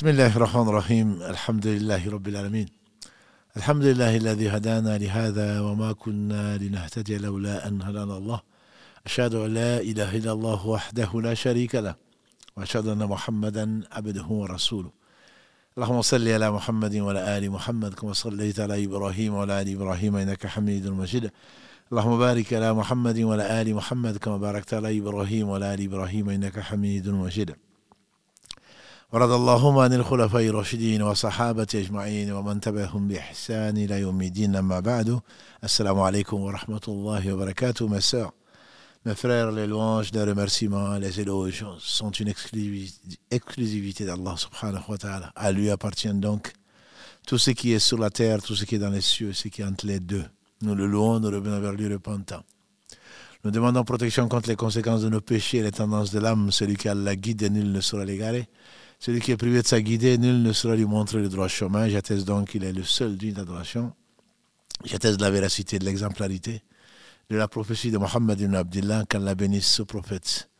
بسم الله الرحمن الرحيم الحمد لله رب العالمين الحمد لله الذي هدانا لهذا وما كنا لنهتدي لولا أن هدانا الله أشهد أن لا إله إلا الله وحده لا شريك له وأشهد أن محمدا عبده ورسوله اللهم صل على محمد وعلى آل محمد كما صليت على إبراهيم وعلى آل إبراهيم إنك حميد مجيد اللهم بارك على محمد وعلى آل محمد كما باركت على إبراهيم وعلى آل إبراهيم إنك حميد مجيد ورضى اللهم عن الخلفاء الراشدين وصحابة أجمعين ومن تبعهم بإحسان إلى يوم الدين أما بعد السلام عليكم ورحمة الله وبركاته mes sœurs mes frères les louanges les remerciements les éloges sont une exclusivité d'Allah subhanahu wa ta'ala à lui appartient donc tout ce qui est sur la terre tout ce qui est dans les cieux ce qui est entre les deux nous le louons nous revenons vers lui repentant nous demandons protection contre les conséquences de nos péchés et les tendances de l'âme celui qui a la guide nul ne sera l'égarer celui qui est privé de sa guidée, nul ne sera lui montrer le droit chemin. J'atteste donc qu'il est le seul digne d'adoration. J'atteste de la véracité, de l'exemplarité, de la prophétie de Mohammed ibn Abdullah, qu'Allah bénisse ce prophète,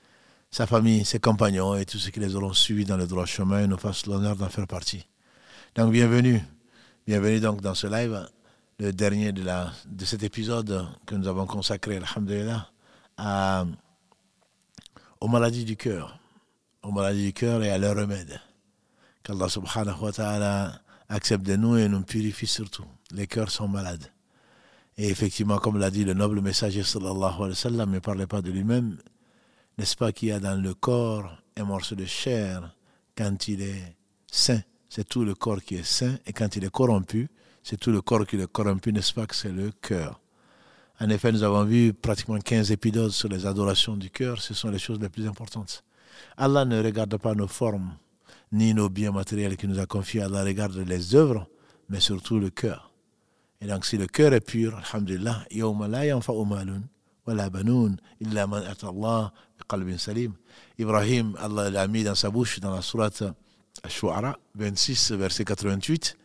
sa famille, ses compagnons et tous ceux qui les auront suivis dans le droit chemin et nous fassent l'honneur d'en faire partie. Donc bienvenue, bienvenue donc dans ce live, le dernier de, la, de cet épisode que nous avons consacré, alhamdulillah, à, aux maladies du cœur aux maladies du cœur et à leur remède. Qu'Allah subhanahu wa ta'ala accepte de nous et nous purifie surtout. Les cœurs sont malades. Et effectivement, comme l'a dit le noble messager sallallahu alayhi wa sallam, ne parlait pas de lui-même, n'est-ce pas qu'il y a dans le corps un morceau de chair quand il est sain, c'est tout le corps qui est sain, et quand il est corrompu, c'est tout le corps qui est corrompu, n'est-ce pas que c'est le cœur? En effet, nous avons vu pratiquement 15 épisodes sur les adorations du cœur, ce sont les choses les plus importantes. Allah ne regarde pas nos formes ni nos biens matériels qu'il nous a confiés. Allah regarde les œuvres, mais surtout le cœur. Et donc, si le cœur est pur, alhamdulillah. Ibrahim, Allah l'a mis dans sa bouche dans la sourate Ash-Shu'ara 26, verset 88.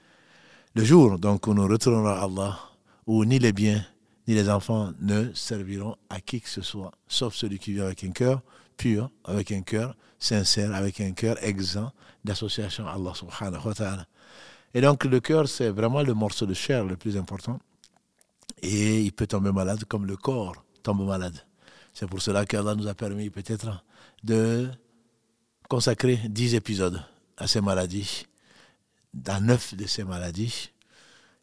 Le jour donc où nous retournerons à Allah, où ni les biens ni les enfants ne serviront à qui que ce soit, sauf celui qui vient avec un cœur pur, avec un cœur sincère, avec un cœur exempt d'association à Allah subhanahu wa ta'ala. Et donc le cœur, c'est vraiment le morceau de chair le plus important. Et il peut tomber malade comme le corps tombe malade. C'est pour cela qu'Allah nous a permis peut-être de consacrer dix épisodes à ces maladies, dans neuf de ces maladies,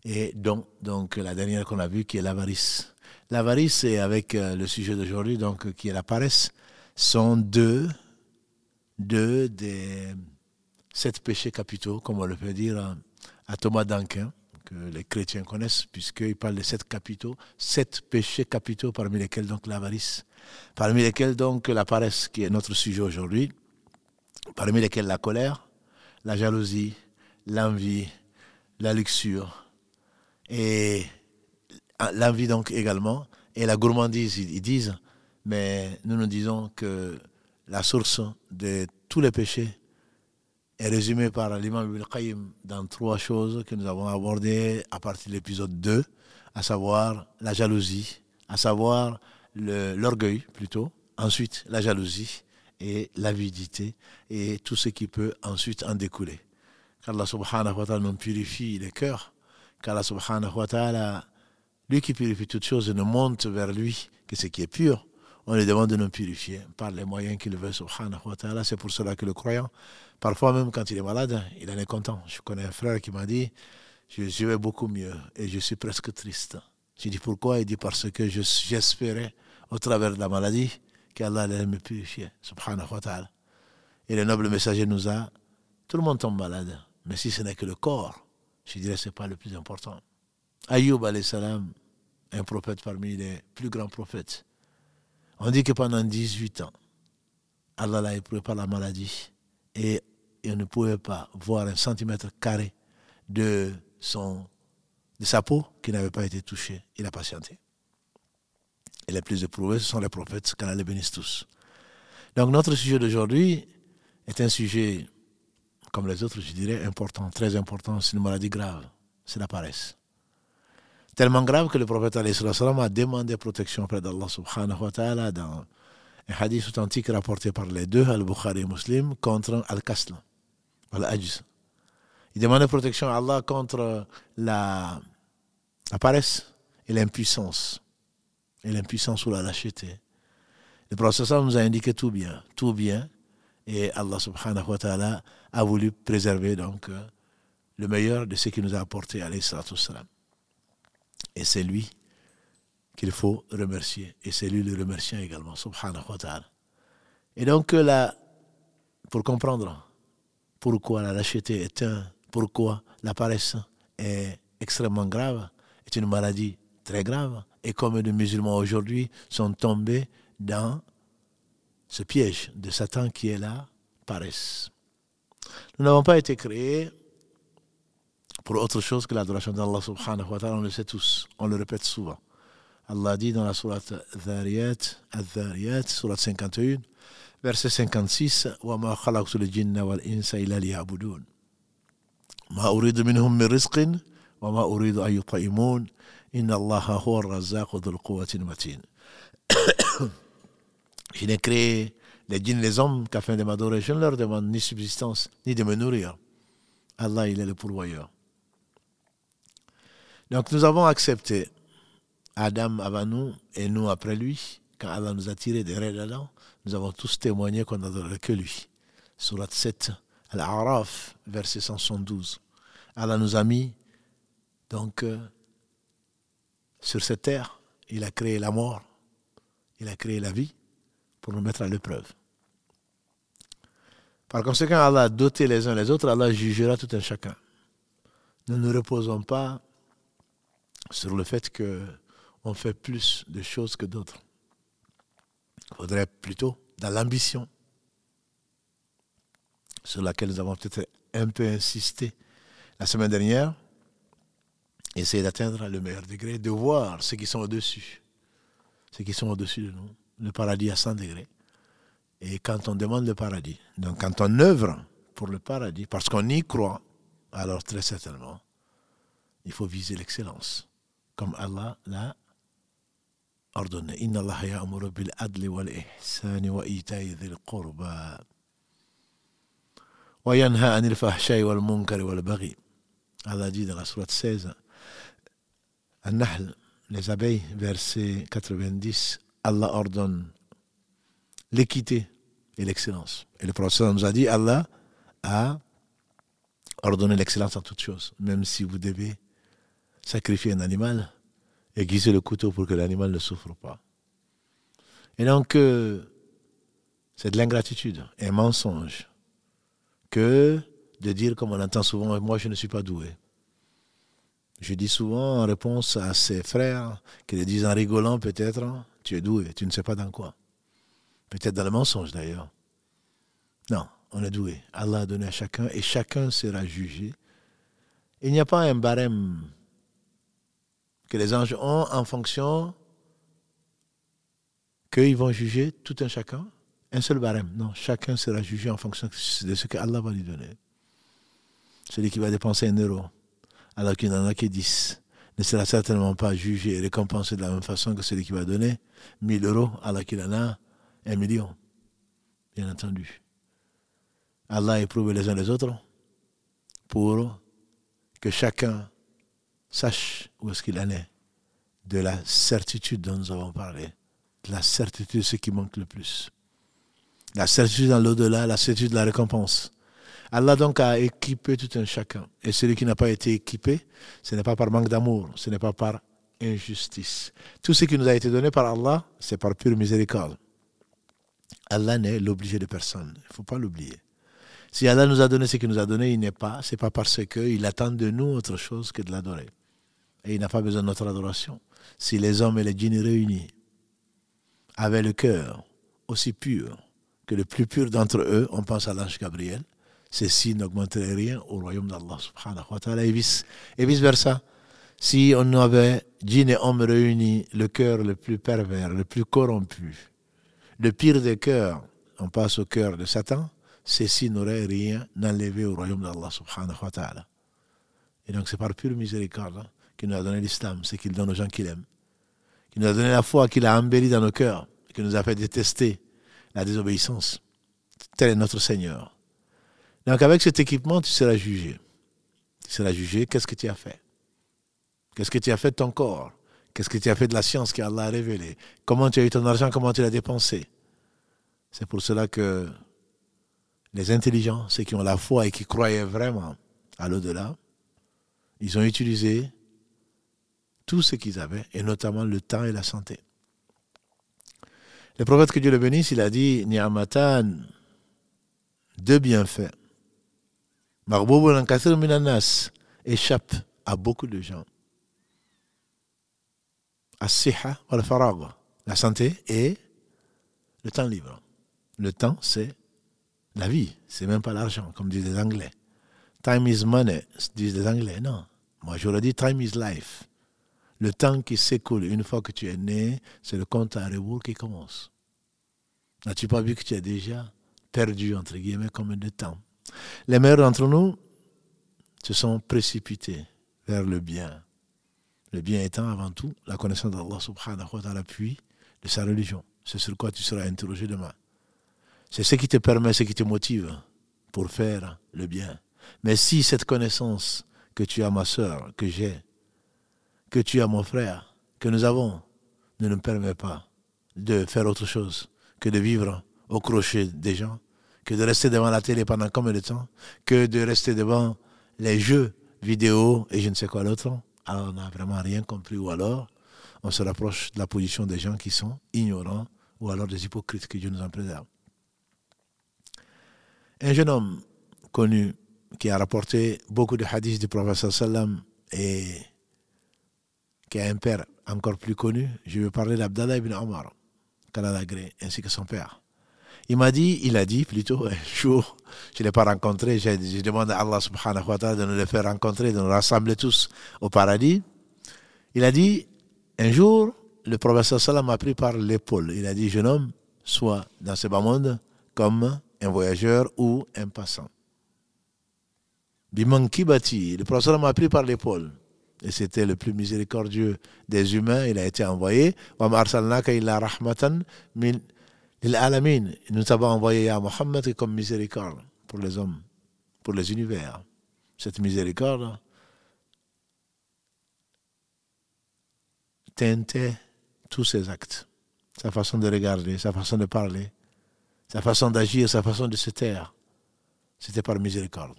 et dont donc la dernière qu'on a vue qui est l'avarice. L'avarice, c'est avec euh, le sujet d'aujourd'hui, donc qui est la paresse, sont deux, deux des sept péchés capitaux, comme on le peut dire à Thomas d'Anquin, que les chrétiens connaissent, puisqu'il parle de sept capitaux, sept péchés capitaux parmi lesquels donc l'avarice, parmi lesquels donc la paresse, qui est notre sujet aujourd'hui, parmi lesquels la colère, la jalousie, l'envie, la luxure, et l'envie donc également, et la gourmandise, ils disent, mais nous nous disons que la source de tous les péchés est résumée par l'imam Ibn Qayyim dans trois choses que nous avons abordées à partir de l'épisode 2, à savoir la jalousie, à savoir l'orgueil plutôt, ensuite la jalousie et l'avidité et tout ce qui peut ensuite en découler. Qu'Allah subhanahu wa ta'ala nous purifie les cœurs, qu'Allah subhanahu wa ta'ala, lui qui purifie toutes choses, ne monte vers lui que ce qui est pur on lui demande de nous purifier par les moyens qu'il veut, subhanahu wa ta'ala. C'est pour cela que le croyant, parfois même quand il est malade, il en est content. Je connais un frère qui m'a dit, je, vais beaucoup mieux et je suis presque triste. Je dis pourquoi? Il dit parce que j'espérais, au travers de la maladie, qu'Allah allait me purifier, subhanahu wa ta'ala. Et le noble messager nous a, tout le monde tombe malade, mais si ce n'est que le corps, je dirais que ce n'est pas le plus important. Alayhi salam, un prophète parmi les plus grands prophètes, on dit que pendant 18 ans, Allah l'a éprouvé par la maladie et il ne pouvait pas voir un centimètre carré de, son, de sa peau qui n'avait pas été touchée. Il a patienté. Et les plus éprouvés, ce sont les prophètes, qu'Allah les bénisse tous. Donc notre sujet d'aujourd'hui est un sujet, comme les autres, je dirais, important, très important. C'est une maladie grave. C'est la paresse. Tellement grave que le prophète a demandé protection auprès d'Allah subhanahu wa ta'ala dans un hadith authentique rapporté par les deux, Al-Bukhari et Muslim, contre Al-Kasla, Al-Ajz, Il demandait protection à Allah contre la, paresse et l'impuissance. Et l'impuissance ou la lâcheté. Le professeur nous a indiqué tout bien, tout bien. Et Allah subhanahu wa ta'ala a voulu préserver donc euh, le meilleur de ce qu'il nous a apporté, alayhi salam. Et c'est lui qu'il faut remercier. Et c'est lui le remerciant également, subhanahu wa ta'ala. Et donc euh, pour comprendre pourquoi la lâcheté est un, pourquoi la paresse est extrêmement grave, est une maladie très grave, et comme les musulmans aujourd'hui sont tombés dans ce piège de Satan qui est la paresse. Nous n'avons pas été créés pour autre chose que l'adoration d'Allah subhanahu wa ta'ala, on le sait tous, on le répète souvent. Allah dit dans la sourate Dhariyat, Al-Dhariyat, sourate 51, verset 56, وَمَا خَلَقْتُ الْجِنَّ وَالْإِنسَ إِلَّا لِيَعْبُدُونَ ما أريد منهم من رزق وما أريد أن يطعمون إن الله هو الرزاق ذو القوة المتين Je n'ai créé les djinns, les hommes, qu'afin de m'adorer. Je ne leur demande ni subsistance, ni de me nourrir. Allah, il est le pourvoyeur. Donc nous avons accepté Adam avant nous et nous après lui. Quand Allah nous a tiré des raies d'Adam, nous avons tous témoigné qu'on n'adorait que lui. Surat 7, Al-Araf, verset 172. Allah nous a mis donc euh, sur cette terre. Il a créé la mort, il a créé la vie pour nous mettre à l'épreuve. Par conséquent, Allah a doté les uns les autres, Allah jugera tout un chacun. Nous ne reposons pas sur le fait qu'on fait plus de choses que d'autres. Il faudrait plutôt dans l'ambition sur laquelle nous avons peut-être un peu insisté la semaine dernière, essayer d'atteindre le meilleur degré, de voir ceux qui sont au-dessus, ceux qui sont au-dessus de nous le paradis à 100 degrés. Et quand on demande le paradis, donc quand on œuvre pour le paradis, parce qu'on y croit, alors très certainement, il faut viser l'excellence, comme Allah l'a ordonné. Inna Allah ya'muru bil adli wal ihsani wa ita'i dhil qurba wa yanha anil fahsha'i wal munkari wal baghi. Allah dit dans la sourate 16, An-Nahl, les abeilles, verset 90, Allah ordonne l'équité et l'excellence. Et le professeur nous a dit, Allah a ordonné l'excellence en toutes choses, même si vous devez sacrifier un animal, aiguiser le couteau pour que l'animal ne souffre pas. Et donc, euh, c'est de l'ingratitude, un mensonge, que de dire, comme on entend souvent, moi je ne suis pas doué. Je dis souvent en réponse à ses frères, qui le disent en rigolant peut-être, tu es doué, tu ne sais pas dans quoi. Peut-être dans le mensonge d'ailleurs. Non, on est doué. Allah a donné à chacun et chacun sera jugé. Il n'y a pas un barème que les anges ont en fonction qu'ils vont juger tout un chacun. Un seul barème. Non, chacun sera jugé en fonction de ce que Allah va lui donner. Celui qui va dépenser un euro, alors qu'il n'en a que dix ne sera certainement pas jugé et récompensé de la même façon que celui qui va donner 1000 euros alors qu'il en a un million. Bien entendu. Allah éprouve les uns les autres pour que chacun sache où est-ce qu'il en est de la certitude dont nous avons parlé. De la certitude, ce qui manque le plus. La certitude dans l'au-delà, la certitude de la récompense. Allah donc a équipé tout un chacun. Et celui qui n'a pas été équipé, ce n'est pas par manque d'amour, ce n'est pas par injustice. Tout ce qui nous a été donné par Allah, c'est par pure miséricorde. Allah n'est l'obligé de personne. Il ne faut pas l'oublier. Si Allah nous a donné ce qu'il nous a donné, il n'est pas, c'est pas parce qu'il attend de nous autre chose que de l'adorer. Et il n'a pas besoin de notre adoration. Si les hommes et les djinns réunis avaient le cœur aussi pur que le plus pur d'entre eux, on pense à l'ange Gabriel, ceci n'augmenterait rien au royaume d'Allah subhanahu wa ta'ala et vice, versa. Si on avait djinn et hommes réunis, le cœur le plus pervers, le plus corrompu, le pire des cœurs, on passe au cœur de Satan, ceci n'aurait rien enlevé au royaume d'Allah subhanahu wa ta'ala. Et donc c'est par pure miséricorde qu'il nous a donné l'islam, c'est qu'il donne aux gens qu'il aime. Qu'il nous a donné la foi, qu'il a embelli dans nos cœurs, qu'il nous a fait détester la désobéissance. Tel est notre Seigneur. Donc avec cet équipement, tu seras jugé. Tu seras jugé. Qu'est-ce que tu as fait? Qu'est-ce que tu as fait de ton corps? Qu'est-ce que tu as fait de la science qu'Allah a révélée Comment tu as eu ton argent? Comment tu l'as dépensé? C'est pour cela que les intelligents, ceux qui ont la foi et qui croyaient vraiment à l'au-delà, ils ont utilisé tout ce qu'ils avaient, et notamment le temps et la santé. Le prophète que Dieu le bénisse, il a dit Ni'amatan, deux bienfaits. Marboubun kathir minanas échappe à beaucoup de gens. As-siha wal la santé et le temps libre. Le temps, c'est la vie, c'est même pas l'argent, comme disent les Anglais. Time is money, disent les Anglais. Non. Moi, j'aurais dit time is life. Le temps qui s'écoule une fois que tu es né, c'est le compte à rebours qui commence. N'as-tu pas vu que tu as déjà perdu, entre guillemets, combien de temps? Les meilleurs d'entre nous se sont précipités vers le bien. Le bien étant avant tout la connaissance d'Allah subhanahu wa ta'ala, puis de sa religion. C'est sur quoi tu seras interrogé demain. C'est ce qui te permet, ce qui te motive pour faire le bien. Mais si cette connaissance que tu as, ma soeur, que j'ai, que tu as, mon frère, que nous avons, ne nous permet pas de faire autre chose que de vivre au crochet des gens, que de rester devant la télé pendant combien de temps, que de rester devant les jeux vidéo et je ne sais quoi d'autre, alors on n'a vraiment rien compris ou alors on se rapproche de la position des gens qui sont ignorants ou alors des hypocrites que Dieu nous en préserve. Un jeune homme connu qui a rapporté beaucoup de hadiths du prophète sallam et qui a un père encore plus connu, je vais parler d'Abdallah ibn Omar, Kalalagré, ainsi que son père. Il m'a dit, il a dit plutôt, un jour, je ne l'ai pas rencontré, j'ai demandé à Allah subhanahu wa ta'ala de nous le faire rencontrer, de nous rassembler tous au paradis. Il a dit, un jour, le prophète sallam m'a pris par l'épaule. Il a dit, jeune homme, sois dans ce bas monde comme un voyageur ou un passant. Bimankibati, le professeur m'a pris par l'épaule. Et c'était le plus miséricordieux des humains. Il a été envoyé. Nous t'avons envoyé à Mohammed comme miséricorde pour les hommes, pour les univers. Cette miséricorde teintait tous ses actes, sa façon de regarder, sa façon de parler, sa façon d'agir, sa façon de se taire, c'était par miséricorde.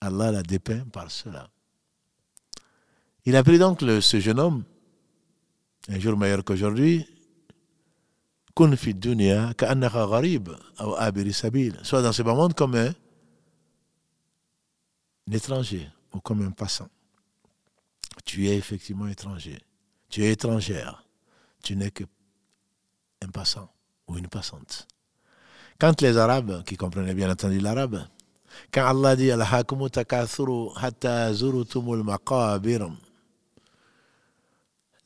Allah l'a dépeint par cela. Il a pris donc ce jeune homme, un jour meilleur qu'aujourd'hui, soit dans ce monde comme un, un étranger ou comme un passant. Tu es effectivement étranger. Tu es étrangère. Tu n'es que un passant ou une passante. Quand les Arabes, qui comprenaient bien entendu l'arabe, quand Allah dit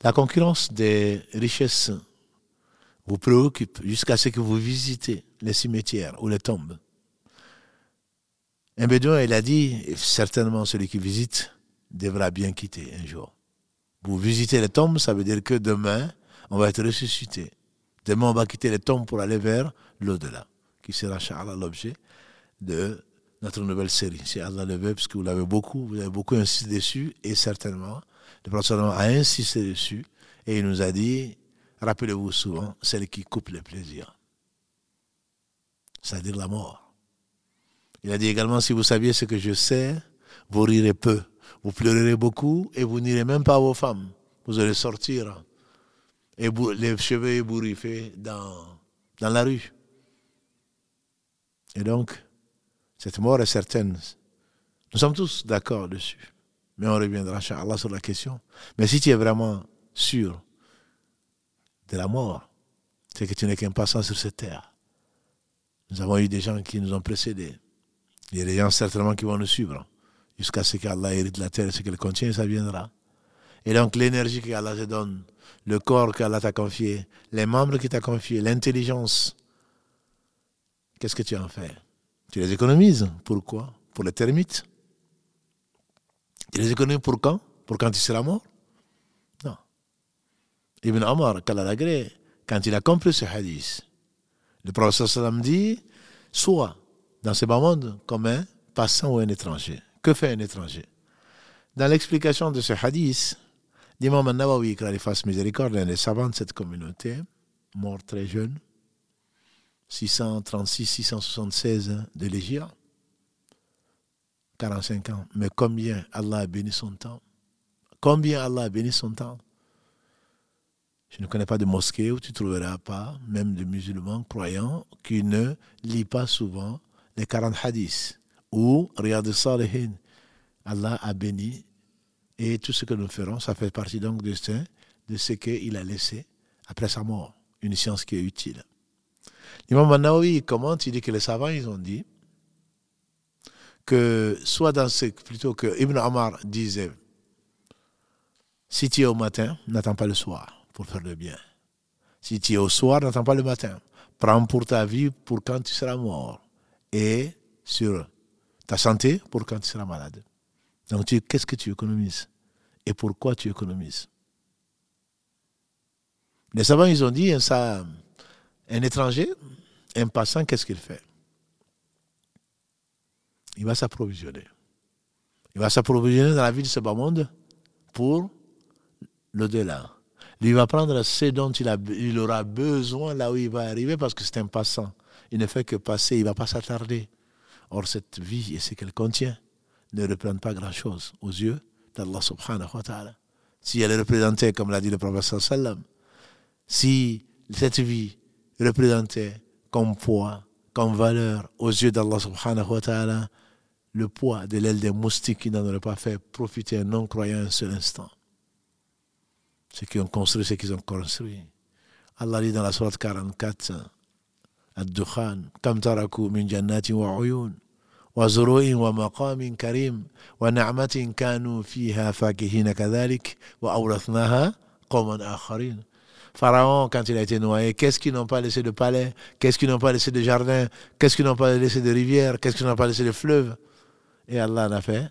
la concurrence des richesses vous préoccupe jusqu'à ce que vous visitez les cimetières ou les tombes. Un bédouin, il a dit, certainement celui qui visite devra bien quitter un jour. Vous visitez les tombes, ça veut dire que demain, on va être ressuscité. Demain, on va quitter les tombes pour aller vers l'au-delà, qui sera, l'objet de notre nouvelle série. Si Allah le veut, parce que vous l'avez beaucoup, vous avez beaucoup insisté dessus, et certainement, le prophète a insisté dessus, et il nous a dit, rappelez-vous souvent, celle qui coupe le plaisir, c'est-à-dire la mort. Il a dit également, si vous saviez ce que je sais, vous rirez peu, vous pleurerez beaucoup, et vous n'irez même pas à vos femmes. Vous allez sortir et les cheveux ébouriffés dans, dans la rue. Et donc, cette mort est certaine. Nous sommes tous d'accord dessus. Mais on reviendra, Allah sur la question. Mais si tu es vraiment sûr de la mort, c'est que tu n'es qu'un passant sur cette terre. Nous avons eu des gens qui nous ont précédés. Il y a des gens certainement qui vont nous suivre. Jusqu'à ce qu'Allah hérite la terre, ce qu'elle contient, ça viendra. Et donc l'énergie qu'Allah te donne, le corps qu'Allah t'a confié, les membres qu'il t'a confiés, l'intelligence, qu'est-ce que tu en fais? Tu les économises. Pourquoi? Pour les termites? Tu les économises pour quand? Pour quand tu seras mort? Non. Ibn Omar, quand il a compris ce hadith, le prophète sallam dit Sois dans ce bas monde comme un passant ou un étranger. Que fait un étranger? Dans l'explication de ce hadith, l'imam Nawawi, qu'il fasse miséricorde, un des savants de cette communauté, mort très jeune, 636-676 de l'Égypte, 45 ans. Mais combien Allah a béni son temps? Combien Allah a béni son temps? Je ne connais pas de mosquée où tu ne trouveras pas, même de musulmans croyants, qui ne lisent pas souvent les 40 hadiths ou Riyad Salihin. Allah a béni et tout ce que nous ferons, ça fait partie donc de ce, de ce qu'il a laissé après sa mort, une science qui est utile. L'imam Manaoui commente, il dit que les savants, ils ont dit que soit dans ce, plutôt que Ibn Omar disait, si tu es au matin, n'attends pas le soir pour faire le bien. Si tu es au soir, n'attends pas le matin. Prends pour ta vie pour quand tu seras mort. Et sur ta santé pour quand tu seras malade. Donc, qu'est-ce que tu économises Et pourquoi tu économises? Les savants, ils ont dit, un étranger, un passant, qu'est-ce qu'il fait? Il va s'approvisionner. Il va s'approvisionner dans la vie de ce bas monde pour l'au-delà. Il va prendre ce dont il, aura besoin là où il va arriver parce que c'est un passant. Il ne fait que passer, il ne va pas s'attarder. Or, cette vie et ce qu'elle contient ne représente pas grand-chose aux yeux d'Allah subhanahu wa ta'ala. Si elle est représentée, comme l'a dit le prophète sallam, si cette vie représentait comme poids, comme valeur aux yeux d'Allah subhanahu wa ta'ala, le poids de l'aile des moustiques qui n'en aurait pas fait profiter un non-croyant un seul instant. Ceux qui ont construit ce qu'ils ont construit. Allah dit dans la Sourate 44, Ad-Dukhan, Kam taraku min jannatin wa uyun, wa zuru'in wa maqamin karim, wa fiha fakihina kadhalik, wa. Pharaon, quand il a été noyé, qu'est-ce qu'ils n'ont pas laissé de palais? Qu'est-ce qu'ils n'ont pas laissé de jardins Qu'est-ce qu'ils n'ont pas laissé de rivières Qu'est-ce qu'ils n'ont pas laissé de fleuves et Allah en a fait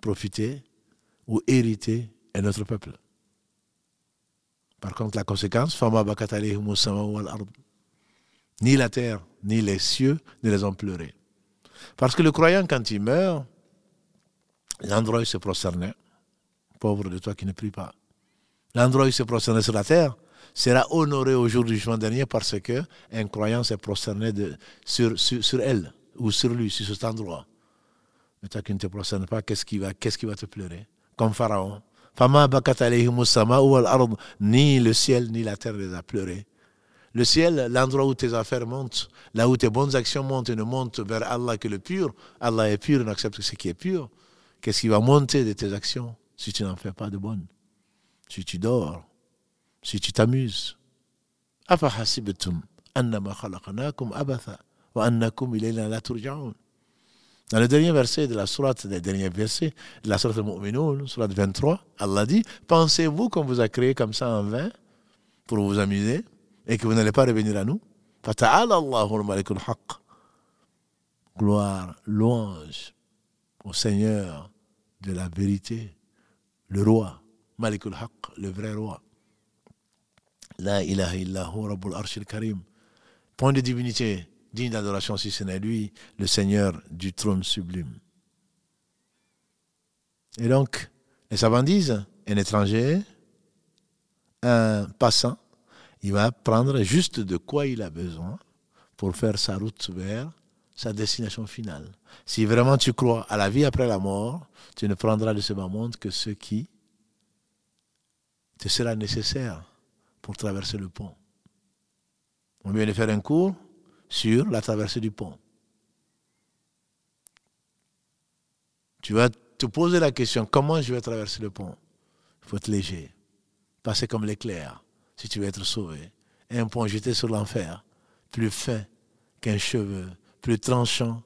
profiter ou hériter un autre peuple. Par contre, la conséquence. Ni la terre, ni les cieux ne les ont pleurés. Parce que le croyant, quand il meurt, l'endroit où il se prosternait, pauvre de toi qui ne prie pas, l'endroit où il se prosternait sur la terre sera honoré au jour du jugement dernier parce que un croyant s'est prosterné sur, elle ou sur lui, sur cet endroit. Mais toi qui ne te prosternes pas, qu'est-ce qui va, va te pleurer? Comme Pharaon. Ni le ciel ni la terre les a pleurés. Le ciel, l'endroit où tes affaires montent, là où tes bonnes actions montent et ne montent vers Allah que le pur, Allah est pur, n'accepte ce qui est pur. Qu'est-ce qui va monter de tes actions? Si tu n'en fais pas de bonnes Si tu dors, si tu t'amuses. Dans le dernier verset de la sourate, le dernier verset de la sourate Mu'minun, sourate 23, Allah dit Pensez-vous qu'on vous a créé comme ça en vain pour vous amuser et que vous n'allez pas revenir à nous? Gloire, louange au Seigneur de la vérité, le roi, Malikul Haq, le vrai roi. La ilaha illahu rabbul arshil karim. Point de divinité digne d'adoration si ce n'est lui, le Seigneur du trône sublime. Et donc, les savants disent, un étranger, un passant, il va prendre juste de quoi il a besoin pour faire sa route vers sa destination finale. Si vraiment tu crois à la vie après la mort, tu ne prendras de ce bas monde que ce qui te sera nécessaire pour traverser le pont. On vient de faire un cours sur la traversée du pont. Tu vas te poser la question, comment je vais traverser le pont? Il faut être léger, passer comme l'éclair si tu veux être sauvé. un point jeté sur l'enfer, plus fin qu'un cheveu, plus tranchant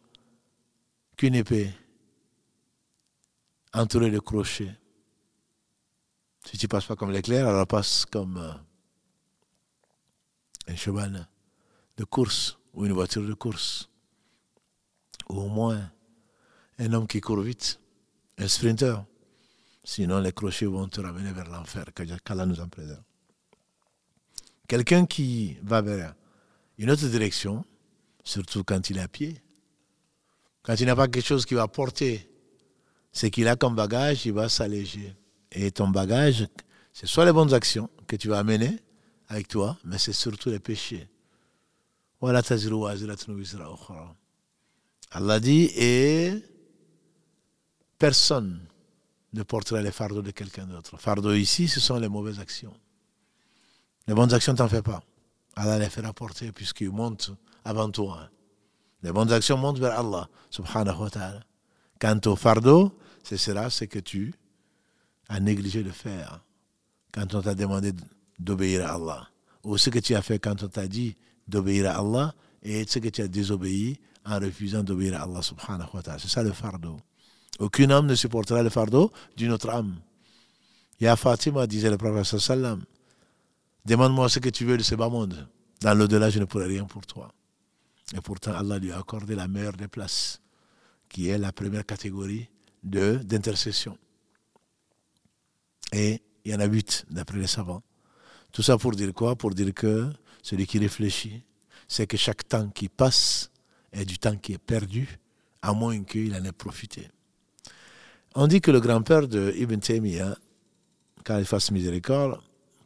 qu'une épée, entouré de crochets. Si tu passes pas comme l'éclair, alors passe comme euh, un cheval de course ou une voiture de course. Ou au moins un homme qui court vite, un sprinter. Sinon, les crochets vont te ramener vers l'enfer, qu'Allah nous en préserve. Quelqu'un qui va vers une autre direction, surtout quand il est à pied, quand il n'a pas quelque chose qui va porter Ce qu'il a comme bagage, il va s'alléger. Et ton bagage, c'est soit les bonnes actions que tu vas amener avec toi, mais c'est surtout les péchés. Allah dit, et personne ne portera les fardeaux de quelqu'un d'autre. Fardeau ici, ce sont les mauvaises actions. Les bonnes actions, t'en fais pas. Allah les fera porter puisqu'ils montent avant toi. Les bonnes actions montent vers Allah, subhanahu wa ta'ala. Quant au fardeau, ce sera ce que tu as négligé de faire quand on t'a demandé d'obéir à Allah. Ou ce que tu as fait quand on t'a dit d'obéir à Allah et ce que tu as désobéi en refusant d'obéir à Allah subhanahu wa ta'ala. C'est ça le fardeau. Aucune âme ne supportera le fardeau d'une autre âme. Ya Fatima, disait le prophète sallam, demande-moi ce que tu veux de ce bas monde. Dans l'au-delà, je ne pourrai rien pour toi. Et pourtant, Allah lui a accordé la meilleure des places, qui est la première catégorie d'intercession. Et il y en a huit, d'après les savants. Tout ça pour dire quoi? Pour dire que celui qui réfléchit, c'est que chaque temps qui passe est du temps qui est perdu, à moins qu'il en ait profité. On dit que le grand-père de Ibn Taymiyyah, quand il fasse miséricorde,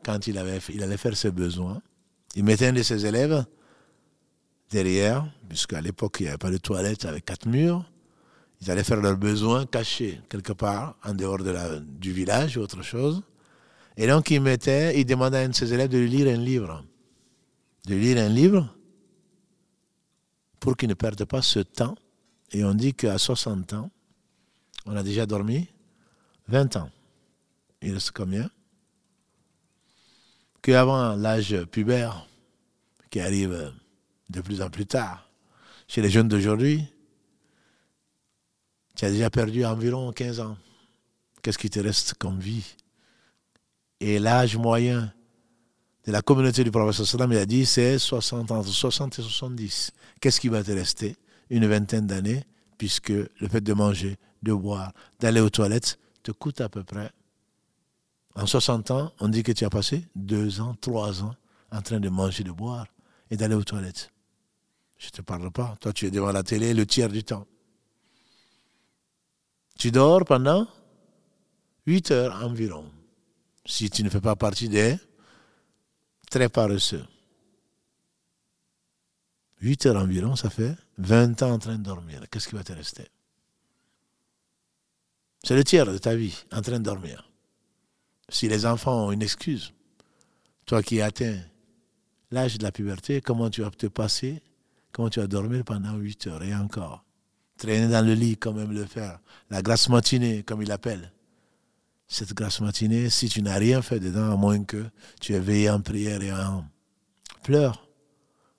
quand il, allait faire ses besoins, il mettait un de ses élèves derrière, puisqu'à l'époque il n'y avait pas de toilette avec quatre murs. Ils allaient faire leurs besoins cachés quelque part, en dehors du village ou autre chose. Et donc il mettait, il demandait à un de ses élèves de lui lire un livre. De lire un livre pour qu'il ne perde pas ce temps. Et on dit qu'à 60 ans, on a déjà dormi 20 ans. Il reste combien? Qu'avant l'âge pubère, qui arrive de plus en plus tard, chez les jeunes d'aujourd'hui, tu as déjà perdu environ 15 ans. Qu'est-ce qui te reste comme vie? Et l'âge moyen la communauté du prophète sallam, il a dit, c'est 60, entre 60 et 70. Qu'est-ce qui va te rester? Une vingtaine d'années, puisque le fait de manger, de boire, d'aller aux toilettes, te coûte à peu près. En 60 ans, on dit que tu as passé deux ans, trois ans en train de manger, de boire et d'aller aux toilettes. Je ne te parle pas. Toi, tu es devant la télé le tiers du temps. Tu dors pendant 8 heures environ. Si tu ne fais pas partie des très paresseux. 8 heures environ, ça fait 20 ans en train de dormir. Qu'est-ce qui va te rester? C'est le tiers de ta vie en train de dormir. Si les enfants ont une excuse, toi qui atteins l'âge de la puberté, comment tu vas te passer Comment tu vas dormir pendant 8 heures? Et encore Traîner dans le lit, quand même le faire. La grâce matinée, comme il appelle. Cette grâce matinée, si tu n'as rien fait dedans, à moins que tu aies veillé en prière et en pleurs,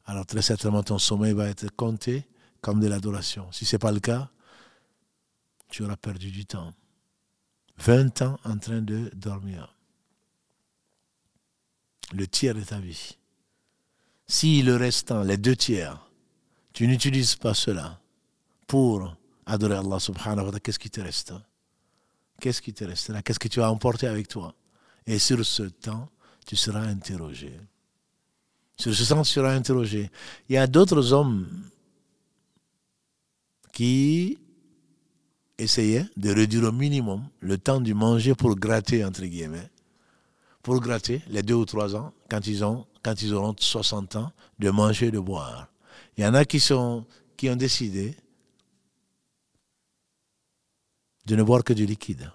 alors très certainement ton sommeil va être compté comme de l'adoration. Si ce n'est pas le cas, tu auras perdu du temps. 20 ans en train de dormir. Le tiers de ta vie. Si le restant, les deux tiers, tu n'utilises pas cela pour adorer Allah subhanahu wa ta'ala, qu'est-ce qui te reste? Qu'est-ce qui te restera Qu'est-ce que tu vas emporter avec toi? Et sur ce temps, tu seras interrogé. Sur ce temps, tu seras interrogé. Il y a d'autres hommes qui essayaient de réduire au minimum le temps du manger pour gratter, entre guillemets, pour gratter les deux ou trois ans, quand ils, ont, quand ils auront 60 ans, de manger et de boire. Il y en a qui, sont, qui ont décidé de ne boire que du liquide.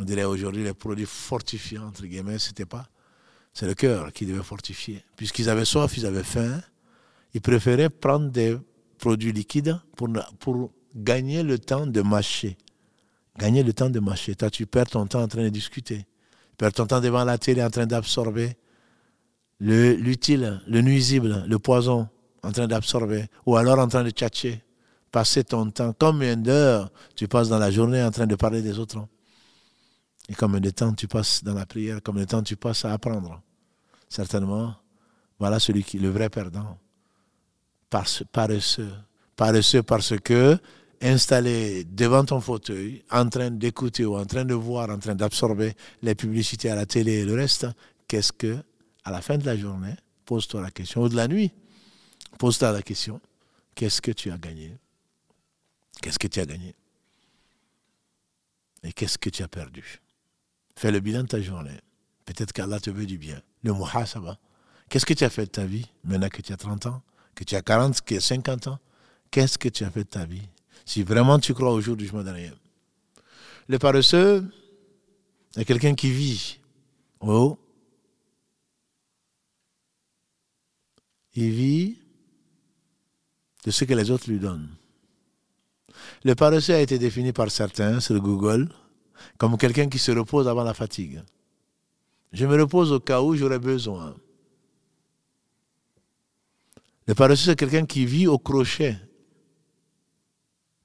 On dirait aujourd'hui les produits fortifiants, entre guillemets, c'était pas. C'est le cœur qui devait fortifier. Puisqu'ils avaient soif, ils avaient faim, ils préféraient prendre des produits liquides pour, gagner le temps de mâcher. Gagner le temps de mâcher. Toi, tu perds ton temps en train de discuter. Tu perds ton temps devant la télé en train d'absorber l'utile, le, nuisible, le poison en train d'absorber, ou alors en train de tchatcher, passer ton temps, combien d'heures tu passes dans la journée en train de parler des autres Et combien de temps tu passes dans la prière, combien de temps tu passes à apprendre Certainement, voilà celui qui est le vrai perdant. Paresseux. Paresseux parce que installé devant ton fauteuil, en train d'écouter ou en train de voir, en train d'absorber les publicités à la télé et le reste, qu'est-ce que à la fin de la journée, pose-toi la question, ou de la nuit, pose-toi la question, qu'est-ce que tu as gagné? Qu'est-ce que tu as gagné? Et qu'est-ce que tu as perdu? Fais le bilan de ta journée. Peut-être qu'Allah te veut du bien. Le muhasaba. Qu'est-ce que tu as fait de ta vie maintenant que tu as 30 ans, que tu as 40, que tu as 50 ans? Qu'est-ce que tu as fait de ta vie? Si vraiment tu crois au jour du jugement dernier. Le paresseux, c'est quelqu'un qui vit. Il vit de ce que les autres lui donnent. Le paresseux a été défini par certains sur Google comme quelqu'un qui se repose avant la fatigue. Je me repose au cas où j'aurais besoin. Le paresseux, c'est quelqu'un qui vit au crochet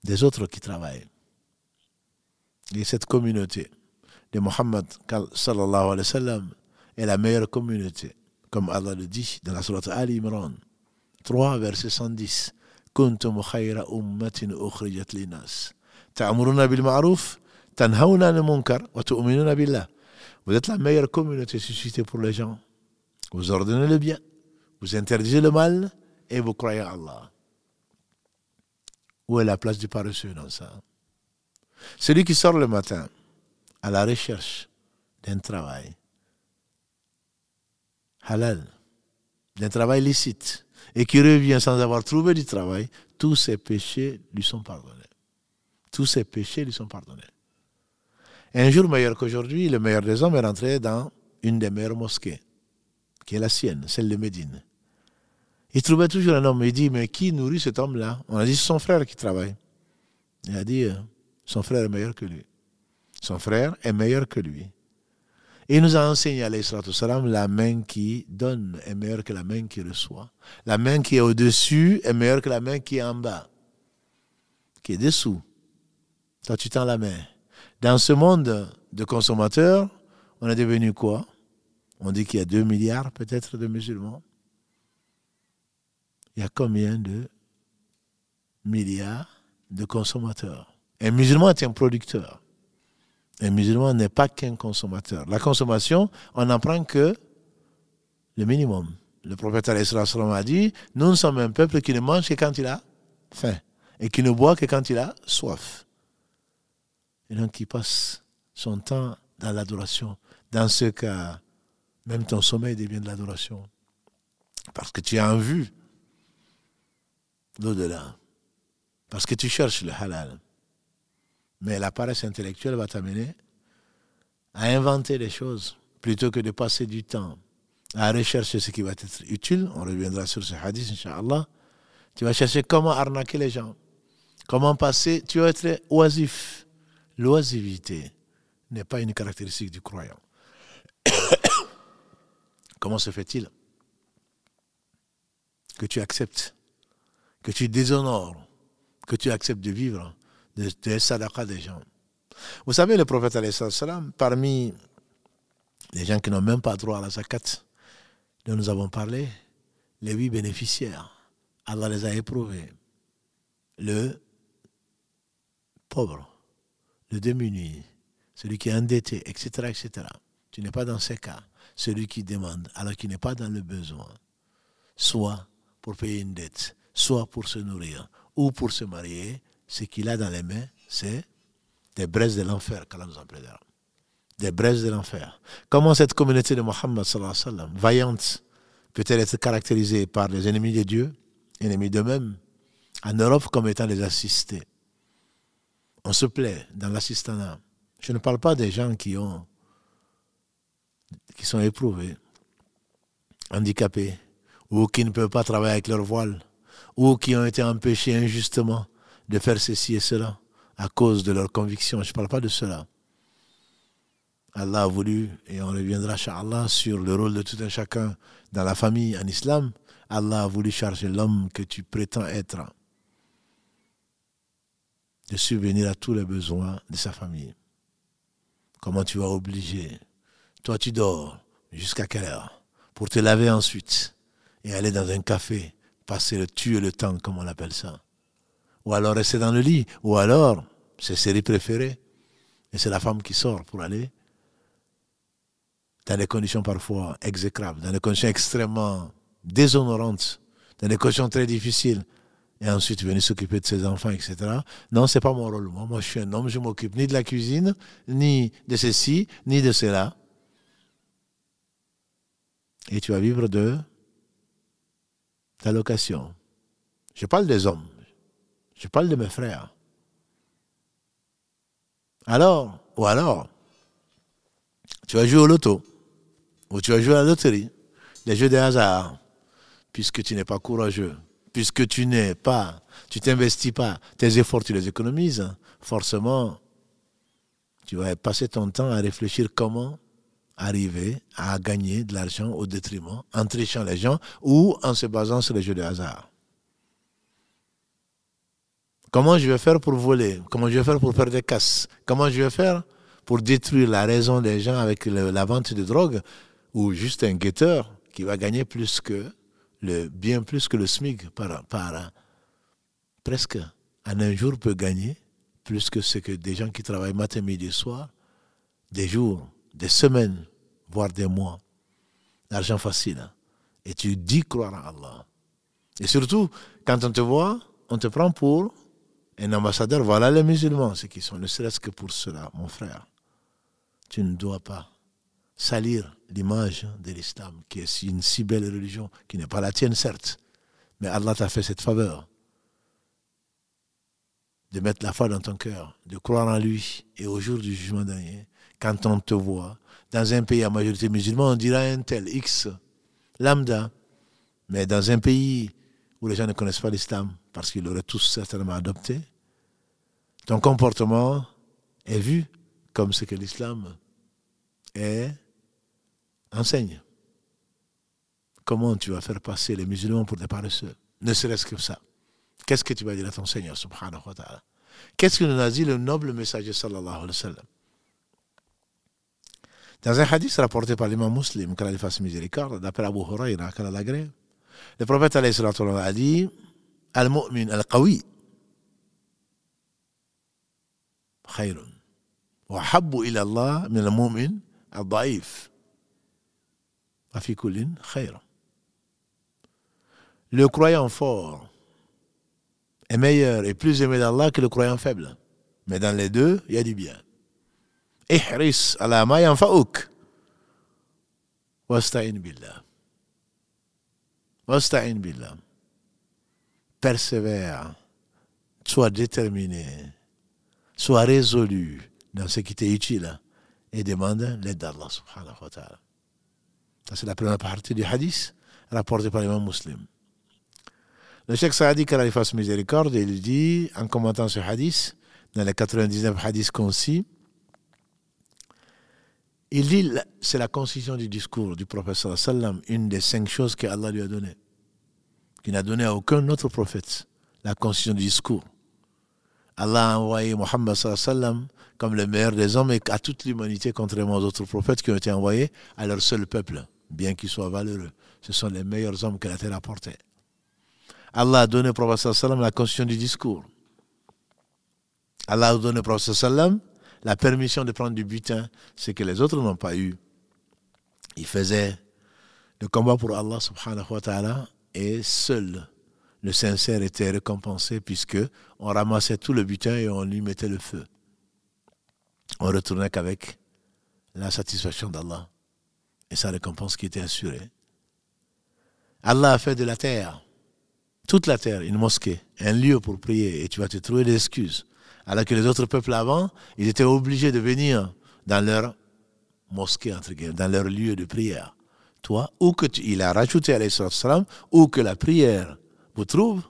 des autres qui travaillent. Et cette communauté de Mohammed sallallahu alayhi est la meilleure communauté, comme Allah le dit dans la sourate Ali Imran 3, verset 110. كنتم خير أمة أخرجت للناس تأمرون بالمعروف تنهون عن المنكر وتؤمنون بالله Vous êtes la meilleure communauté suscitée pour les gens. Vous ordonnez le bien, vous interdisez le mal et vous croyez à Allah. Où est la place du paresseux dans ça Celui qui sort le matin à la recherche d'un travail halal, d'un travail licite, et qui revient sans avoir trouvé du travail, tous ses péchés lui sont pardonnés. Tous ses péchés lui sont pardonnés. Un jour meilleur qu'aujourd'hui, le meilleur des hommes est rentré dans une des meilleures mosquées, qui est la sienne, celle de Médine. Il trouvait toujours un homme. Il dit, mais qui nourrit cet homme-là? On a dit, c'est son frère qui travaille. Il a dit, euh, son frère est meilleur que lui. Son frère est meilleur que lui. Il nous a enseigné, salam, la main qui donne est meilleure que la main qui reçoit. La main qui est au-dessus est meilleure que la main qui est en bas, qui est dessous. Toi, tu tends la main. Dans ce monde de consommateurs, on est devenu quoi? On dit qu'il y a 2 milliards peut-être de musulmans. Il y a combien de milliards de consommateurs? Un musulman est un producteur. Un musulman n'est pas qu'un consommateur. La consommation, on n'en prend que le minimum. Le prophète a dit, nous sommes un peuple qui ne mange que quand il a faim et qui ne boit que quand il a soif. Et donc qui passe son temps dans l'adoration. Dans ce cas, même ton sommeil devient de l'adoration. Parce que tu as en vue l'au-delà. Parce que tu cherches le halal. Mais la paresse intellectuelle va t'amener à inventer des choses plutôt que de passer du temps à rechercher ce qui va être utile. On reviendra sur ce hadith, Inch'Allah. Tu vas chercher comment arnaquer les gens. Comment passer. Tu vas être oisif. L'oisivité n'est pas une caractéristique du croyant. comment se fait-il que tu acceptes, que tu déshonores, que tu acceptes de vivre de, de sadaqa des gens. Vous savez, le prophète, parmi les gens qui n'ont même pas droit à la zakat, dont nous avons parlé, les huit bénéficiaires, Allah les a éprouvés. Le pauvre, le démuni, celui qui est endetté, etc., etc. Tu n'es pas dans ces cas. Celui qui demande alors qu'il n'est pas dans le besoin, soit pour payer une dette, soit pour se nourrir, ou pour se marier, ce qu'il a dans les mains, c'est des braises de l'enfer. Des braises de l'enfer. Comment cette communauté de Mohammed, vaillante, peut-elle être caractérisée par les ennemis de Dieu, ennemis d'eux-mêmes, en Europe comme étant des assistés? On se plaît dans l'assistanat. Je ne parle pas des gens qui ont qui sont éprouvés, handicapés, ou qui ne peuvent pas travailler avec leur voile, ou qui ont été empêchés injustement de faire ceci et cela à cause de leur conviction. Je ne parle pas de cela. Allah a voulu, et on reviendra, Allah sur le rôle de tout un chacun dans la famille en islam. Allah a voulu charger l'homme que tu prétends être de subvenir à tous les besoins de sa famille. Comment tu vas obliger? Toi, tu dors jusqu'à quelle heure? Pour te laver ensuite et aller dans un café, passer le tuer le temps, comme on appelle ça ou alors rester dans le lit, ou alors ses séries préférées, et c'est la femme qui sort pour aller dans des conditions parfois exécrables, dans des conditions extrêmement déshonorantes, dans des conditions très difficiles, et ensuite venir s'occuper de ses enfants, etc. Non, c'est pas mon rôle. Moi, moi, je suis un homme, je m'occupe ni de la cuisine, ni de ceci, ni de cela. Et tu vas vivre de ta location. Je parle des hommes. Je parle de mes frères. Alors, ou alors, tu vas jouer au loto, ou tu vas jouer à la loterie, les jeux de hasard, puisque tu n'es pas courageux, puisque tu n'es pas, tu t'investis pas, tes efforts tu les économises, forcément, tu vas passer ton temps à réfléchir comment arriver à gagner de l'argent au détriment, en trichant les gens ou en se basant sur les jeux de hasard. Comment je vais faire pour voler? Comment je vais faire pour faire des casses? Comment je vais faire pour détruire la raison des gens avec la vente de drogue ou juste un guetteur qui va gagner plus que le, bien plus que le SMIC par, par presque en un jour peut gagner plus que ce que des gens qui travaillent matin, midi, soir, des jours, des semaines, voire des mois. L'argent facile. Hein. Et tu dis croire à Allah. Et surtout, quand on te voit, on te prend pour un ambassadeur. Voilà les musulmans, ceux qui sont, ne serait-ce que pour cela, mon frère. Tu ne dois pas salir l'image de l'islam, qui est une si belle religion, qui n'est pas la tienne, certes. Mais Allah t'a fait cette faveur de mettre la foi dans ton cœur, de croire en lui. Et au jour du jugement dernier, quand on te voit dans un pays à majorité musulmane, on dira un tel X, lambda. Mais dans un pays où les gens ne connaissent pas l'islam, parce qu'ils l'auraient tous certainement adopté, ton comportement est vu comme ce que l'islam enseigne. Comment tu vas faire passer les musulmans pour des paresseux Ne serait-ce que ça? Qu'est-ce que tu vas dire à ton Seigneur, subhanahu wa ta'ala? Qu'est-ce que nous a dit le noble messager, sallallahu alayhi wa sallam? Dans un hadith rapporté par l'imam muslim, qu'Allah fasse miséricorde, d'après Abu Huraira, qu'Allah l'agrée, le prophète alayhi a dit Al-mu'min al-qawi khayrun. Wa habbu ila Allah min al-mu'min al-da'if. Afi kullin khayran. Le croyant fort est meilleur et plus aimé d'Allah que le croyant faible. Mais dans les deux, il y a du bien. Ihris ala ma yanfa'uk. Wasta'in billah. Wasta'in billah. Persévère. Sois déterminé. Sois résolu dans ce qui t'est utile et demande l'aide d'Allah subhanahu wa ta'ala. Ça, c'est la première partie du hadith rapporté par l'imam muslim. Le Cheikh Saadi, qu'Allah fasse miséricorde, il dit, en commentant ce hadith, dans les 99 hadiths concis, il dit, c'est la concision du discours du prophète sallam, une des cinq choses que Allah lui a données, qu'il n'a donné à aucun autre prophète, la concision du discours. Allah a envoyé Mohammed sallam comme le meilleur des hommes et à toute l'humanité, contrairement aux autres prophètes qui ont été envoyés à leur seul peuple, bien qu'ils soient valeureux. Ce sont les meilleurs hommes que la terre a portés. Allah a donné au prophète sallam la constitution du discours. Allah a donné au prophète sallam la permission de prendre du butin, ce que les autres n'ont pas eu. Il faisait le combat pour Allah subhanahu wa ta'ala et seul le sincère était récompensé puisque on ramassait tout le butin et on lui mettait le feu. On retournait qu'avec la satisfaction d'Allah et sa récompense qui était assurée. Allah a fait de la terre toute la terre, une mosquée, un lieu pour prier, et tu vas te trouver des excuses. Alors que les autres peuples avant, ils étaient obligés de venir dans leur mosquée, entre guillemets, dans leur lieu de prière. Toi, ou que tu, il a rajouté à salam, ou que la prière vous trouve,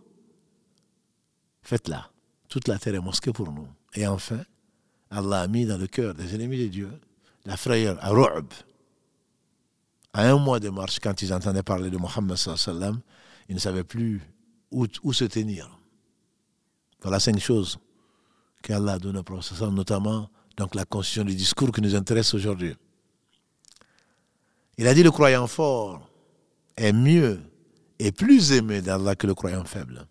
faites-la. Toute la terre est mosquée pour nous. Et enfin, Allah a mis dans le cœur des ennemis de Dieu la frayeur, à Ru'b. À un mois de marche, quand ils entendaient parler de Mohammed ils ne savaient plus où, se tenir. Voilà cinq choses qu'Allah a donné au prophète, notamment donc la constitution du discours qui nous intéresse aujourd'hui. Il a dit le croyant fort est mieux et plus aimé d'Allah que le croyant faible.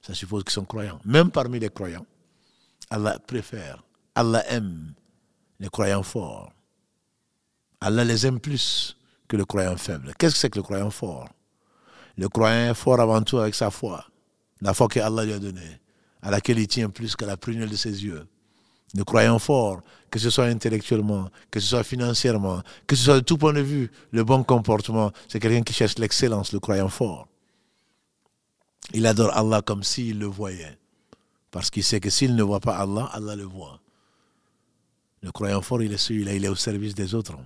Ça suppose qu'ils sont croyants. Même parmi les croyants, Allah préfère, Allah aime les croyants forts. Allah les aime plus que le croyant faible. Qu'est-ce que c'est que le croyant fort? Le croyant est fort avant tout avec sa foi. la foi qu'Allah lui a donnée, à laquelle il tient plus qu'à la prunelle de ses yeux. Nous croyons fort, que ce soit intellectuellement, que ce soit financièrement, que ce soit de tout point de vue, le bon comportement, c'est quelqu'un qui cherche l'excellence, le croyant fort. Il adore Allah comme s'il le voyait. Parce qu'il sait que s'il ne voit pas Allah, Allah le voit. Le croyant fort, il est celui-là, il est au service des autres.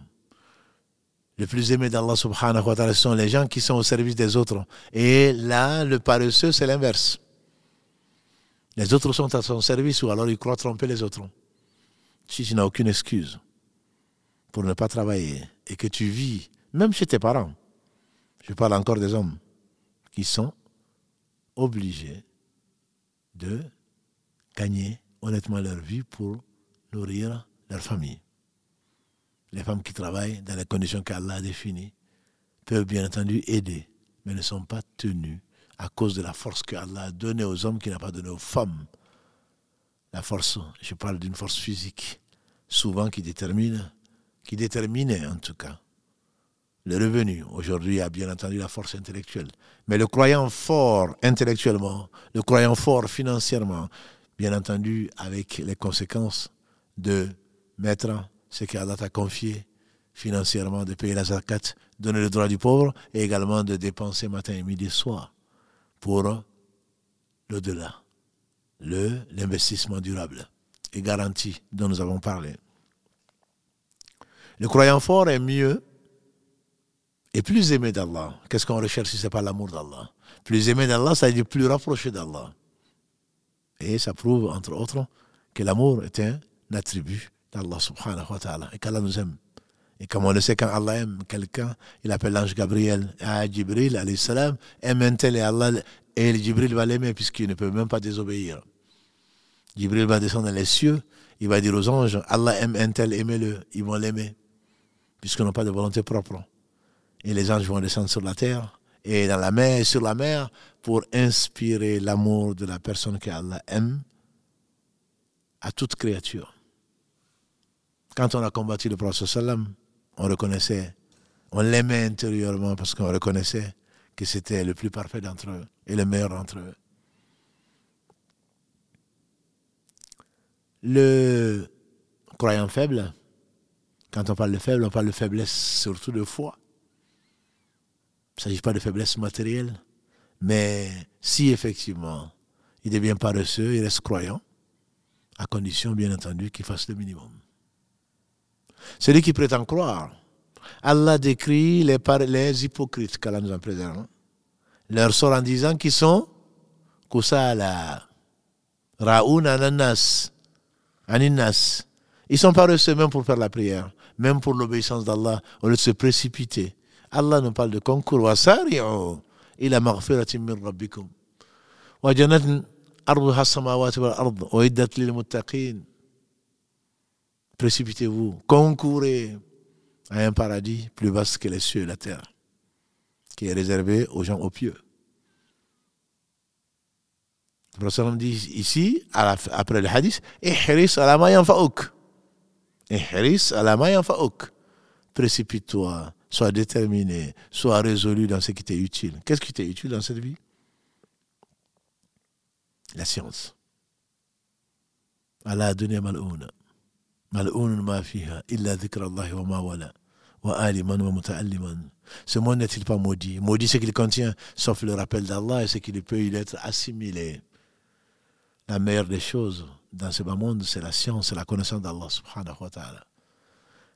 Le plus aimé d'Allah subhanahu wa ta'ala, sont les gens qui sont au service des autres. Et là, le paresseux, c'est l'inverse. Les autres sont à son service ou alors il croit tromper les autres. Si tu n'as aucune excuse pour ne pas travailler et que tu vis, même chez tes parents, je parle encore des hommes qui sont obligés de gagner honnêtement leur vie pour nourrir leur famille. Les femmes qui travaillent dans les conditions qu'Allah a définies peuvent bien entendu aider, mais ne sont pas tenues à cause de la force que Allah a donnée aux hommes qu'il n'a pas donnée aux femmes. La force, je parle d'une force physique, souvent qui détermine, qui déterminait en tout cas le revenu. Aujourd'hui, il y a bien entendu la force intellectuelle. Mais le croyant fort intellectuellement, le croyant fort financièrement, bien entendu avec les conséquences de mettre ce qu'Allah t'a confié financièrement, de payer la zakat, donner le droit du pauvre et également de dépenser matin et midi et soir pour l'au-delà, l'investissement durable et garanti dont nous avons parlé. Le croyant fort est mieux et plus aimé d'Allah. Qu'est-ce qu'on recherche si ce n'est pas l'amour d'Allah? Plus aimé d'Allah, ça veut dire plus rapproché d'Allah. Et ça prouve, entre autres, que l'amour est un attribut d'Allah subhanahu wa ta'ala et qu'Allah nous aime. Et comme on le sait, quand Allah aime quelqu'un, il appelle l'ange Gabriel à Jibril, salam, aime un tel et Allah, et Jibril va l'aimer puisqu'il ne peut même pas désobéir. Jibril va descendre dans les cieux, il va dire aux anges, Allah aime un tel, aimez-le, ils vont l'aimer, puisqu'ils n'ont pas de volonté propre. Et les anges vont descendre sur la terre, et dans la mer, et sur la mer, pour inspirer l'amour de la personne que Allah aime à toute créature. Quand on a combattu le prophète sallam, on reconnaissait, on l'aimait intérieurement parce qu'on reconnaissait que c'était le plus parfait d'entre eux et le meilleur d'entre eux. Le croyant faible, quand on parle de faible, on parle de faiblesse surtout de foi. Il ne s'agit pas de faiblesse matérielle, mais si effectivement il devient paresseux, il reste croyant, à condition bien entendu qu'il fasse le minimum. Celui qui prétend croire Allah décrit les, hypocrites qu'Allah nous en préserve. Hein. Leur sort en disant qu'ils sont kusala, raoun ananas, aninas. Ils sont paresseux même pour faire la prière, même pour l'obéissance d'Allah, au lieu de se précipiter. Allah nous parle de concours. Wasari'u ila maghfiratin min rabbikum. Wa jannatin arduha samawati wal ard wa iddat lil muttaqin. Précipitez-vous, concourez à un paradis plus vaste que les cieux et la terre, qui est réservé aux gens au pieux. Le prophète dit ici, après le hadith. Précipite-toi, sois déterminé, sois résolu dans ce qui t'est utile. Qu'est-ce qui t'est utile dans cette vie? La science. Allah a donné mal'ouna. Ce monde n'est-il pas maudit? Maudit ce qu'il contient, sauf le rappel d'Allah et ce qui peut y être assimilé. La meilleure des choses dans ce bas monde, c'est la science, c'est la connaissance d'Allah subhanahu wa ta'ala.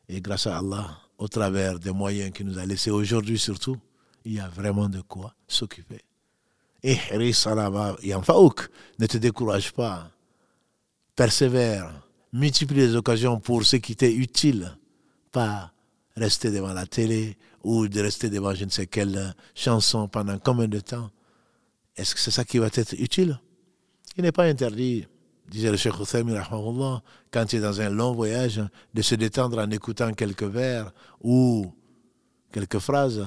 Et grâce à Allah, au travers des moyens qu'il nous a laissés aujourd'hui surtout, il y a vraiment de quoi s'occuper. Et ne te décourage pas, persévère, multiplie les occasions pour ce qui t'est utile, pas rester devant la télé ou de rester devant je ne sais quelle chanson pendant combien de temps. Est-ce que c'est ça qui va être utile? Il n'est pas interdit, disait le Cheikh Hussein, quand il est dans un long voyage, de se détendre en écoutant quelques vers ou quelques phrases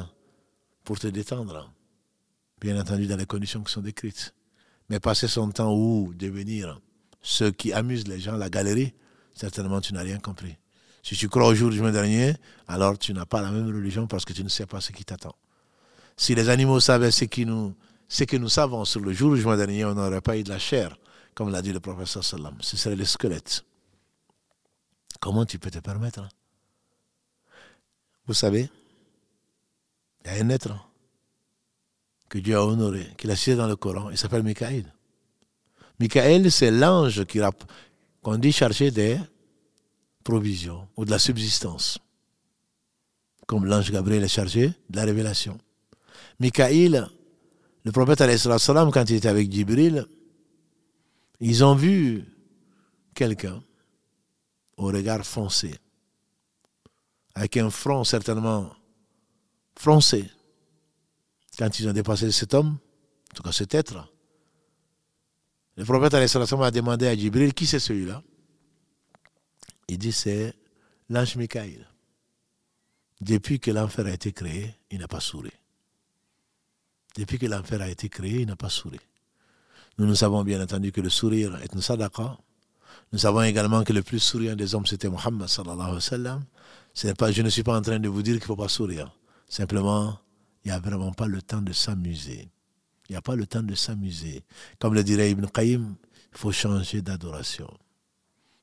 pour te détendre. Bien entendu, dans les conditions qui sont décrites. Mais passer son temps ou devenir ce qui amuse les gens, la galerie, certainement tu n'as rien compris. Si tu crois au jour du jour dernier, alors tu n'as pas la même religion parce que tu ne sais pas ce qui t'attend. Si les animaux savaient ce qui nous, ce que nous savons sur le jour du juin dernier, on n'aurait pas eu de la chair, comme l'a dit le professeur Salam. Ce serait le squelette. Comment tu peux te permettre hein? Vous savez, il y a un être que Dieu a honoré, qu'il a cité dans le Coran, il s'appelle Michael. Michael, c'est l'ange qu'on dit chargé des provisions ou de la subsistance. Comme l'ange Gabriel est chargé de la révélation. Michael, le prophète, quand il était avec Jibril, ils ont vu quelqu'un au regard foncé, avec un front certainement froncé. Quand ils ont dépassé cet homme, en tout cas cet être, le prophète a demandé à Jibril qui c'est celui-là? Il dit c'est l'ange Michael. Depuis que l'enfer a été créé, il n'a pas souri. Depuis que l'enfer a été créé, il n'a pas souri. Nous, nous savons bien entendu que le sourire est une sadaqa. Nous savons également que le plus souriant des hommes, c'était Muhammad sallallahu alayhi wa sallam. Pas, je ne suis pas en train de vous dire qu'il ne faut pas sourire. Simplement, il n'y a vraiment pas le temps de s'amuser. Il n'y a pas le temps de s'amuser. Comme le dirait Ibn Qayyim, il faut changer d'adoration.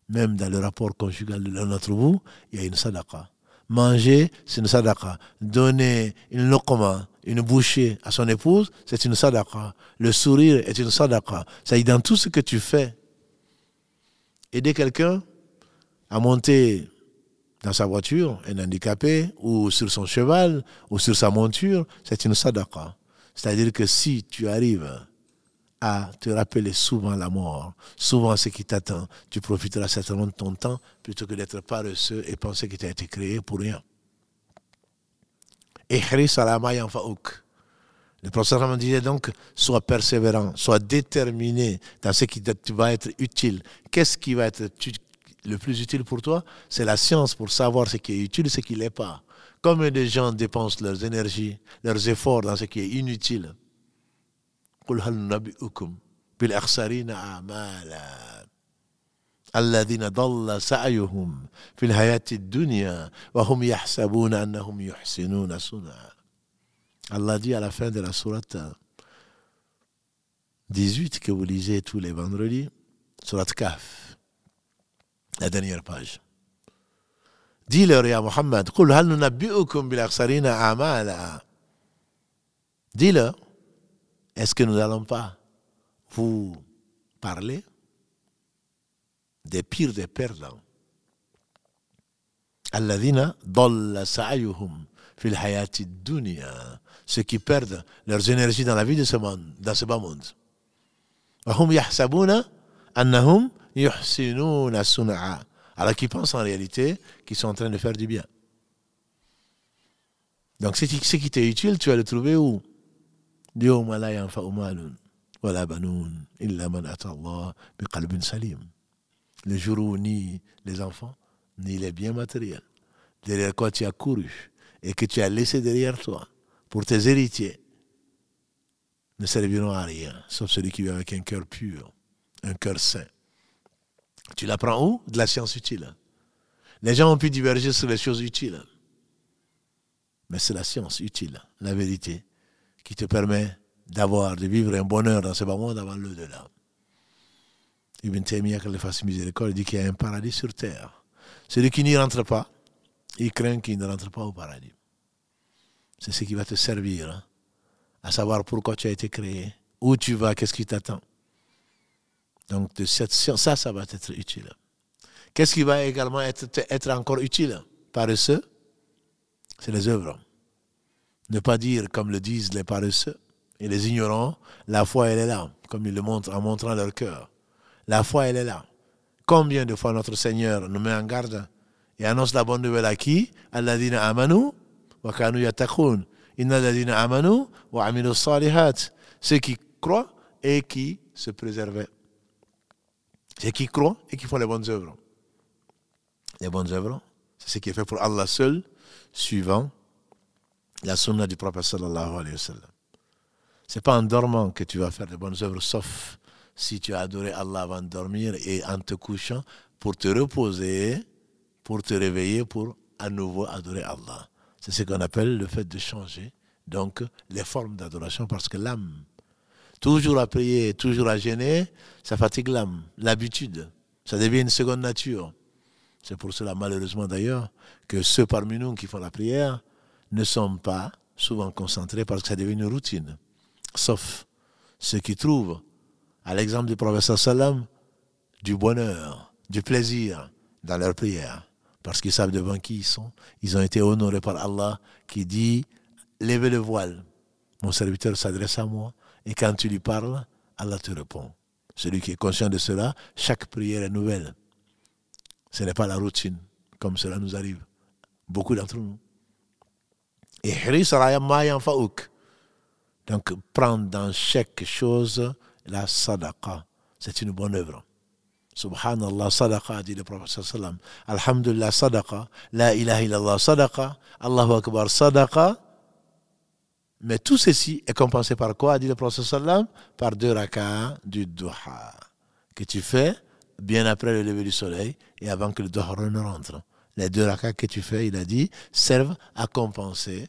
Même dans le rapport conjugal de l'un d'entre vous, il y a une sadaqa. Manger, c'est une sadaqa. Donner une lokoma, une bouchée à son épouse, c'est une sadaqa. Le sourire est une sadaqa. Ça dit dans tout ce que tu fais. Aider quelqu'un à monter dans sa voiture, un handicapé, ou sur son cheval, ou sur sa monture, c'est une sadaqa. C'est-à-dire que si tu arrives à te rappeler souvent la mort, souvent ce qui t'attend, tu profiteras certainement de ton temps plutôt que d'être paresseux et penser que tu as été créé pour rien. Le professeur disait donc, sois persévérant, sois déterminé dans ce qui va être utile. Qu'est-ce qui va être le plus utile pour toi? C'est la science pour savoir ce qui est utile et ce qui ne l'est pas. Combien de gens dépensent leurs énergies, leurs efforts dans ce qui est inutile? الذين ضل سعيهم في Allah dit à la fin de la sourate 18 que vous lisez tous les vendredis, sourate Kaf, la dernière page. Dis-leur, Muhammad, Dis-leur, est-ce que nous n'allons pas vous parler des pires des perdants? Alladina ceux qui perdent leurs énergies dans la vie de ce monde, dans ce bas monde. Alors qu'ils pensent en réalité qu'ils sont en train de faire du bien. Donc ce qui t'est utile, tu vas le trouver où? Le jour où ni les enfants, ni les biens matériels, derrière quoi tu as couru et que tu as laissé derrière toi pour tes héritiers, ne serviront à rien, sauf celui qui vit avec un cœur pur, un cœur saint. Tu l'apprends où? De la science utile. Les gens ont pu diverger sur les choses utiles. Mais c'est la science utile, la vérité, qui te permet d'avoir, de vivre un bonheur dans ce monde avant l'au-delà. Ibn Taymiyyah, qu'il fasse miséricorde, dit qu'il y a un paradis sur terre. Celui qui n'y rentre pas, il craint qu'il ne rentre pas au paradis. C'est ce qui va te servir hein, à savoir pourquoi tu as été créé, où tu vas, qu'est-ce qui t'attend. Donc ça, ça va être utile. Qu'est-ce qui va également être, encore utile Paresseux, c'est les œuvres. Ne pas dire, comme le disent les paresseux et les ignorants, la foi, elle est là, comme ils le montrent en montrant leur cœur. La foi, elle est là. Combien de fois notre Seigneur nous met en garde et annonce la bonne nouvelle à qui Alladina amanu wa kanu yatakun. Inna amanu wa amilu salihat. Ceux qui croient et qui se préservaient. Ceux qui croient et qui font les bonnes œuvres. Les bonnes œuvres, c'est ce qui est fait pour Allah seul, suivant la sunna du prophète sallallahu alayhi wa sallam. C'est pas en dormant que tu vas faire les bonnes œuvres, sauf si tu as adoré Allah avant de dormir et en te couchant pour te reposer, pour te réveiller, pour à nouveau adorer Allah. C'est ce qu'on appelle le fait de changer donc les formes d'adoration parce que l'âme toujours à prier, toujours à gêner, ça fatigue l'âme, l'habitude. Ça devient une seconde nature. C'est pour cela, malheureusement d'ailleurs, que ceux parmi nous qui font la prière ne sont pas souvent concentrés parce que ça devient une routine. Sauf ceux qui trouvent, à l'exemple du professeur Salam, du bonheur, du plaisir dans leur prière. Parce qu'ils savent devant qui ils sont. Ils ont été honorés par Allah qui dit Levez le voile. Mon serviteur s'adresse à moi et quand tu lui parles, Allah te répond. Celui qui est conscient de cela, chaque prière est nouvelle. Ce n'est pas la routine, comme cela nous arrive. Beaucoup d'entre nous. Et donc, prendre dans chaque chose la sadaqa. C'est une bonne œuvre. Subhanallah, sadaqa, dit le prophète sallam. Alhamdulillah, sadaqa. La ilaha illallah, sadaqa. Allahu akbar, sadaqa. Mais tout ceci est compensé par quoi, dit le prophète sallam? Par deux rak'ah du duha, que tu fais bien après le lever du soleil et avant que le duha ne rentre. Les deux rak'ah que tu fais, il a dit, servent à compenser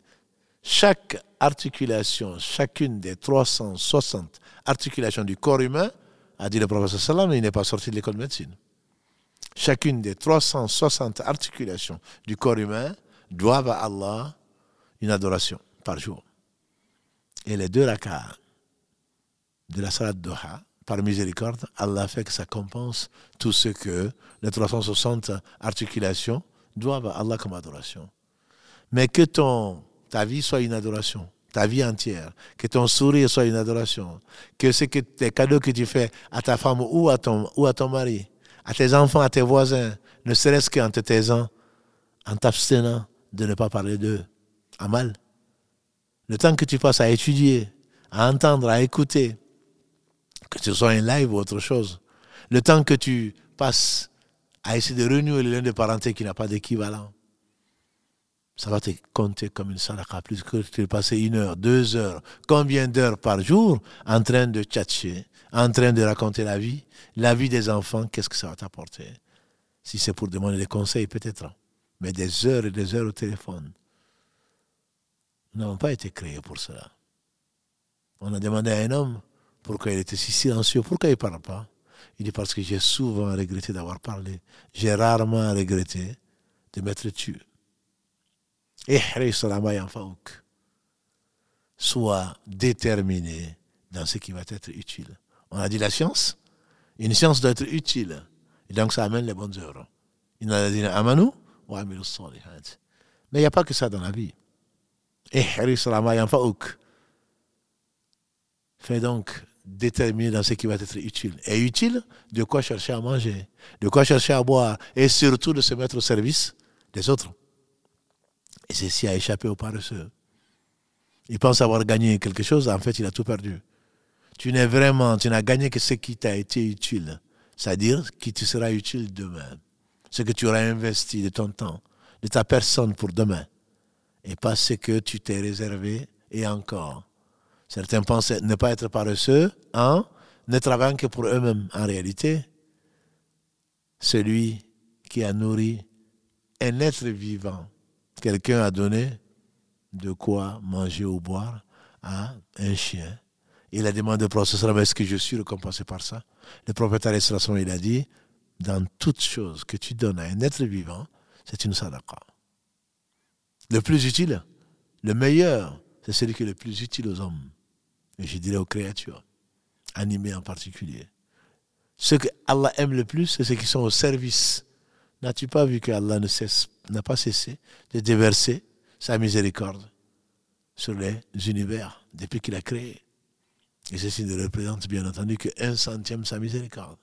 chaque articulation, chacune des 360 articulations du corps humain, a dit le professeur Salam, il n'est pas sorti de l'école de médecine. Chacune des 360 articulations du corps humain doivent à Allah une adoration par jour. Et les deux rak'ah de la salat Doha, par miséricorde, Allah fait que ça compense tout ce que les 360 articulations doivent à Allah comme adoration. Mais que ton ta vie soit une adoration, ta vie entière, que ton sourire soit une adoration, que ce que tes cadeaux que tu fais à ta femme ou à ton, ou à ton mari, à tes enfants, à tes voisins, ne serait-ce qu'en te taisant, en t'abstenant de ne pas parler d'eux, à mal. Le temps que tu passes à étudier, à entendre, à écouter, que ce soit un live ou autre chose, le temps que tu passes à essayer de renouer le lien de parenté qui n'a pas d'équivalent, ça va te compter comme une sadaqa, plus que tu passer une heure, deux heures, combien d'heures par jour en train de tchatcher, en train de raconter la vie, la vie des enfants, qu'est-ce que ça va t'apporter? Si c'est pour demander des conseils, peut-être, mais des heures et des heures au téléphone. Nous n'avons pas été créés pour cela. On a demandé à un homme pourquoi il était si silencieux, pourquoi il ne parle pas. Il dit parce que j'ai souvent regretté d'avoir parlé. J'ai rarement regretté de m'être tué. Sois déterminé dans ce qui va être utile. On a dit la science. Une science doit être utile. Et donc ça amène les bonnes œuvres. Mais il n'y a pas que ça dans la vie. Fais donc déterminer dans ce qui va être utile. Et utile, de quoi chercher à manger, de quoi chercher à boire, et surtout de se mettre au service des autres. Et ceci a échappé au paresseux. Il pense avoir gagné quelque chose, en fait, il a tout perdu. Tu n'es vraiment, tu n'as gagné que ce qui t'a été utile. C'est-à-dire qui te sera utile demain. Ce que tu auras investi de ton temps, de ta personne pour demain. Et pas ce que tu t'es réservé et encore. Certains pensent ne pas être paresseux en ne travaillant que pour eux-mêmes. En réalité, celui qui a nourri un être vivant Quelqu'un a donné de quoi manger ou boire à un chien. Il a demandé au prophète est-ce que je suis récompensé par ça? Le prophète il a dit dans toute chose que tu donnes à un être vivant, c'est une sadaqa. Le plus utile, le meilleur, c'est celui qui est le plus utile aux hommes. Et je dirais aux créatures, animées en particulier. Ce que Allah aime le plus, c'est ceux qui sont au service. N'as-tu pas vu que Allah n'a pas cessé de déverser sa miséricorde sur les univers depuis qu'il a créé? Et ceci ne représente bien entendu qu'un centième sa miséricorde.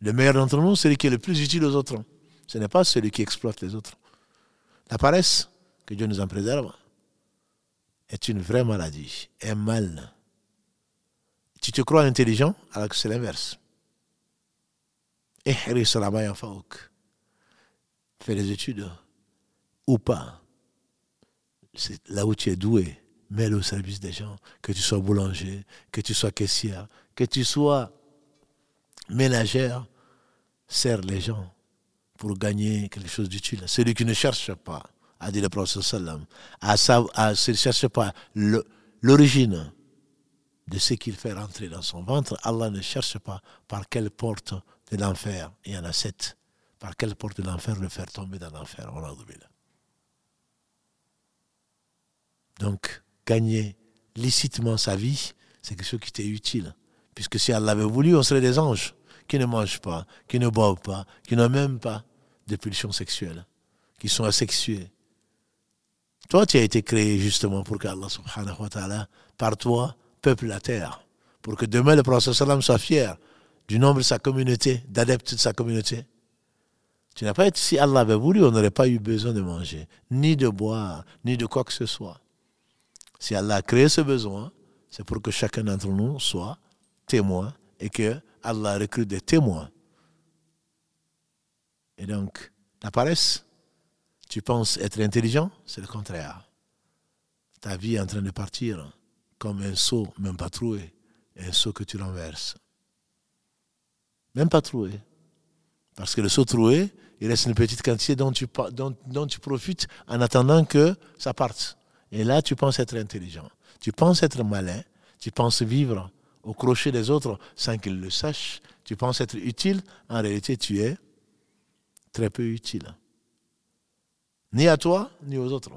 Le meilleur d'entre nous, c'est celui qui est le plus utile aux autres. Ce n'est pas celui qui exploite les autres. La paresse, que Dieu nous en préserve, est une vraie maladie, un mal. Tu te crois intelligent alors que c'est l'inverse. Fais les études ou pas, c'est là où tu es doué, mets-le au service des gens, que tu sois boulanger, que tu sois caissière, que tu sois ménagère, sers les gens pour gagner quelque chose d'utile. Celui qui ne cherche pas, a dit le prophète sallam, à, à, ne cherche pas l'origine de ce qu'il fait rentrer dans son ventre, Allah ne cherche pas par quelle porte de l'enfer, il y en a sept, par quelle porte de l'enfer le faire tomber dans l'enfer. Donc, gagner licitement sa vie, c'est quelque chose qui était utile. Puisque si Allah l'avait voulu, on serait des anges qui ne mangent pas, qui ne boivent pas, qui n'ont même pas de pulsions sexuelles, qui sont asexués. Toi, tu as été créé justement pour qu'Allah subhanahu wa ta'ala, par toi, peuple la terre. Pour que demain le prophète sallam soit fier du nombre de sa communauté, d'adeptes de sa communauté. Tu n'as pas été, si Allah avait voulu, on n'aurait pas eu besoin de manger, ni de boire, ni de quoi que ce soit. Si Allah a créé ce besoin, c'est pour que chacun d'entre nous soit témoin et que Allah recrute des témoins. Et donc, la paresse, tu penses être intelligent, c'est le contraire. Ta vie est en train de partir comme un seau, même pas troué, un seau que tu renverses. Même pas troué. Parce que le seau troué, il reste une petite quantité dont tu, dont, dont tu profites en attendant que ça parte. Et là, tu penses être intelligent. Tu penses être malin. Tu penses vivre au crochet des autres sans qu'ils le sachent. Tu penses être utile. En réalité, tu es très peu utile. Ni à toi, ni aux autres.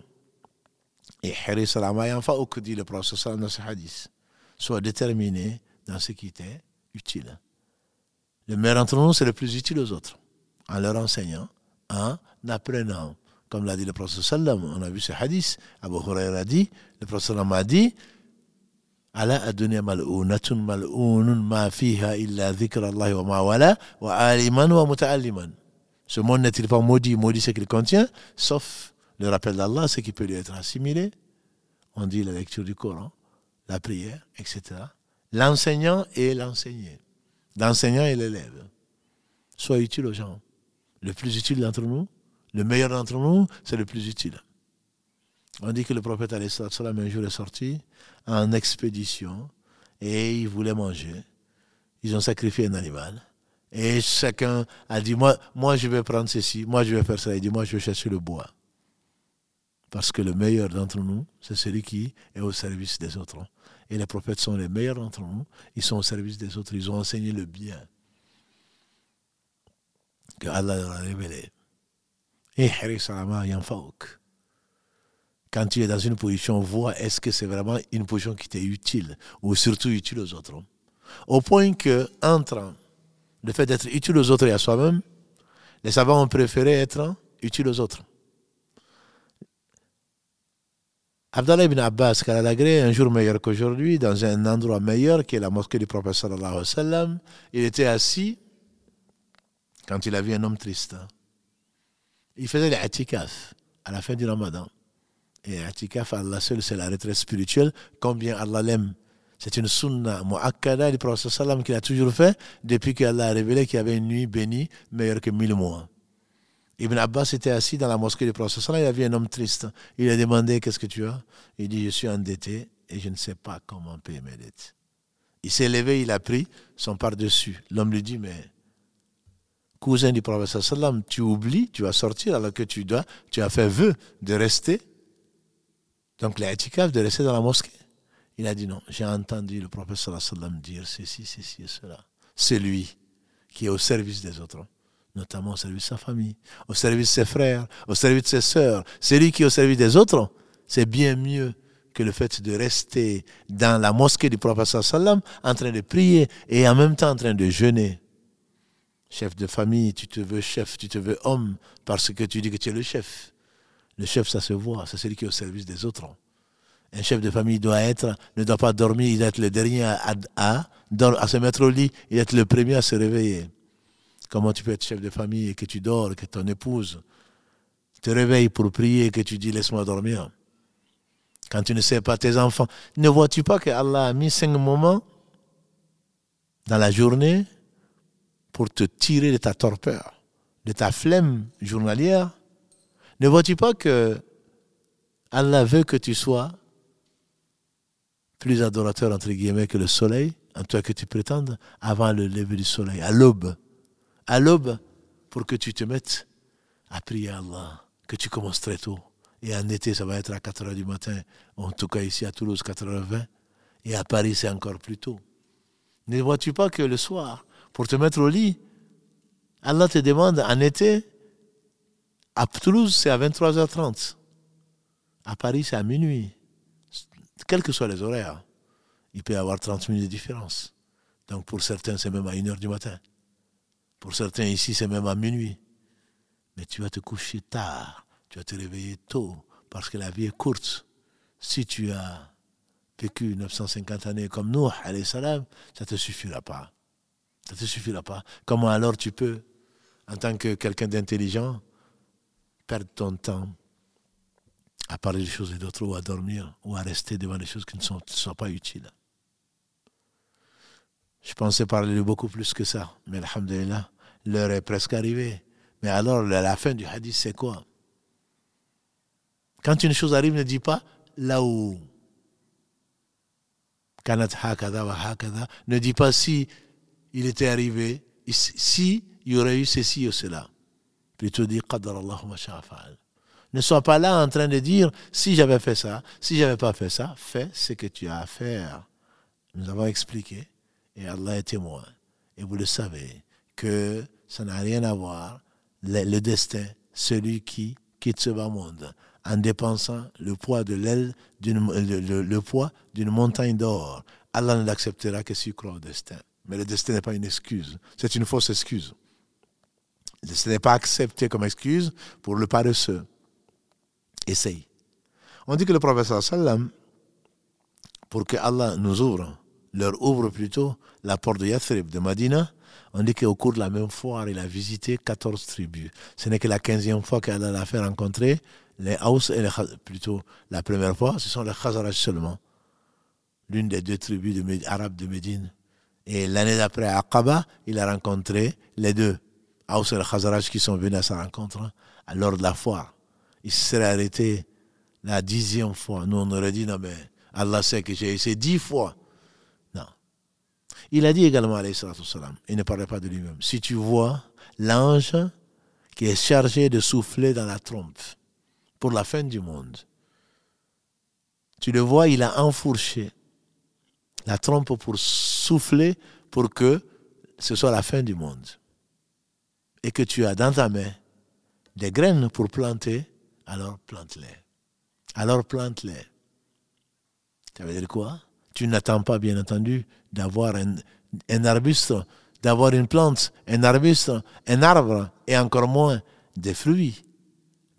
Et Haris al que dit le prophète dans ce hadith, soit déterminé dans ce qui t'est utile. Le meilleur d'entre nous, c'est le plus utile aux autres, en leur enseignant, en apprenant. Comme l'a dit le prophète on a vu ce hadith, Abu Huraira dit, le prophète a dit, ala adunya mal'unatun mal'unun ma fiha illa dhikr Allah wa ma wala wa aliman wa muta'alliman. Ce monde n'est-il pas maudit? Maudit ce qu'il contient, sauf le rappel d'Allah, ce qui peut lui être assimilé. On dit la lecture du Coran, la prière, etc. L'enseignant et l'enseigné. L'enseignant et l'élève. Sois utile aux gens. Le plus utile d'entre nous, le meilleur d'entre nous, c'est le plus utile. On dit que le prophète salam un jour est sorti en expédition et il voulait manger. Ils ont sacrifié un animal. Et chacun a dit, moi, moi je vais prendre ceci, moi je vais faire ça. Il dit, moi je vais chercher le bois. Parce que le meilleur d'entre nous, c'est celui qui est au service des autres. Et les prophètes sont les meilleurs d'entre nous. Ils sont au service des autres. Ils ont enseigné le bien que Allah leur a révélé. Et quand tu es dans une position, vois est-ce que c'est vraiment une position qui t'est utile ou surtout utile aux autres? Au point que, entre le fait d'être utile aux autres et à soi-même, les savants ont préféré être utiles aux autres. Abdallah ibn Abbas, a un jour meilleur qu'aujourd'hui, dans un endroit meilleur qui est la mosquée du prophète sallallahu alayhi il était assis quand il a vu un homme triste. Il faisait l'atikaf à la fin du ramadan. Et l'atikaf, Allah seul, c'est la retraite spirituelle, combien Allah l'aime. C'est une sunna mu'akkada du prophète sallam qu'il a toujours fait depuis qu'Allah a révélé qu'il y avait une nuit bénie meilleure que mille mois. Ibn Abbas était assis dans la mosquée du prophète. Il a vu un homme triste. Il a demandé Qu'est-ce que tu as? Il dit Je suis endetté et je ne sais pas comment payer mes dettes. Il s'est levé, il a pris son par-dessus. L'homme lui dit Mais, cousin du prophète, tu oublies, tu vas sortir alors que tu dois, tu as fait vœu de rester. Donc, l'étikaf de rester dans la mosquée. Il a dit Non, j'ai entendu le prophète dire ceci, ceci et cela. C'est lui qui est au service des autres notamment au service de sa famille, au service de ses frères, au service de ses sœurs. Celui qui est au service des autres, c'est bien mieux que le fait de rester dans la mosquée du prophète sallam en train de prier et en même temps en train de jeûner. Chef de famille, tu te veux chef, tu te veux homme parce que tu dis que tu es le chef. Le chef, ça se voit, c'est celui qui est au service des autres. Un chef de famille doit être, ne doit pas dormir, il doit être le dernier à, se mettre au lit, il doit être le premier à se réveiller. Comment tu peux être chef de famille et que tu dors, que ton épouse te réveille pour prier et que tu dis laisse-moi dormir? Quand tu ne sais pas tes enfants, ne vois-tu pas que Allah a mis cinq moments dans la journée pour te tirer de ta torpeur, de ta flemme journalière? Ne vois-tu pas que Allah veut que tu sois plus adorateur entre guillemets que le soleil, en toi que tu prétendes, avant le lever du soleil, à l'aube à l'aube pour que tu te mettes à prier Allah, que tu commences très tôt. Et en été, ça va être à 4 h du matin, en tout cas ici à Toulouse, 4h20. Et à Paris, c'est encore plus tôt. Ne vois-tu pas que le soir, pour te mettre au lit, Allah te demande en été, à Toulouse, c'est à 23h30. À Paris, c'est à minuit. Quels que soient les horaires, il peut y avoir 30 minutes de différence. Donc pour certains, c'est même à 1h du matin. Pour certains ici, c'est même à minuit. Mais tu vas te coucher tard, tu vas te réveiller tôt, parce que la vie est courte. Si tu as vécu 950 années comme nous, salam, ça ne te suffira pas. Ça ne te suffira pas. Comment alors tu peux, en tant que quelqu'un d'intelligent, perdre ton temps à parler des choses et d'autres, ou à dormir, ou à rester devant des choses qui ne sont, sont pas utiles. Je pensais parler de beaucoup plus que ça, mais alhamdulillah, l'heure est presque arrivée. Mais alors, la fin du hadith, c'est quoi? Quand une chose arrive, ne dis pas là où ne dis pas si il était arrivé, si il y aurait eu ceci ou cela. Plutôt dis Ne sois pas là en train de dire si j'avais fait ça, si j'avais pas fait ça, fais ce que tu as à faire. Nous avons expliqué et Allah est témoin. Et vous le savez que ça n'a rien à voir le, destin, celui qui quitte ce bas monde en dépensant le poids de l'aile, le, poids d'une montagne d'or. Allah ne l'acceptera que s'il croit au destin. Mais le destin n'est pas une excuse, c'est une fausse excuse. Destin n'est pas accepté comme excuse pour le paresseux. Essaye. On dit que le professeur sallam, pour que Allah nous ouvre, leur ouvre plutôt la porte de Yathrib, de Madina, on dit qu'au cours de la même foire, il a visité 14 tribus. Ce n'est que la 15e fois qu'Allah l'a fait rencontrer les Haus et les plutôt la première fois, ce sont les Khazaraj seulement. L'une des deux tribus arabes de Médine. Et l'année d'après, à Aqaba, il a rencontré les deux. Haus et les Khazaraj qui sont venus à sa rencontre hein, lors de la foire. Il se serait arrêté la dixième fois. Nous, on aurait dit, non, mais Allah sait que j'ai essayé dix fois. Non. Il a dit également, salam, il ne parlait pas de lui-même. Si tu vois l'ange qui est chargé de souffler dans la trompe, pour la fin du monde. Tu le vois, il a enfourché la trompe pour souffler pour que ce soit la fin du monde. Et que tu as dans ta main des graines pour planter, alors plante-les. Alors plante-les. Ça veut dire quoi? Tu n'attends pas, bien entendu, d'avoir un, arbuste, d'avoir une plante, un arbuste, un arbre, et encore moins des fruits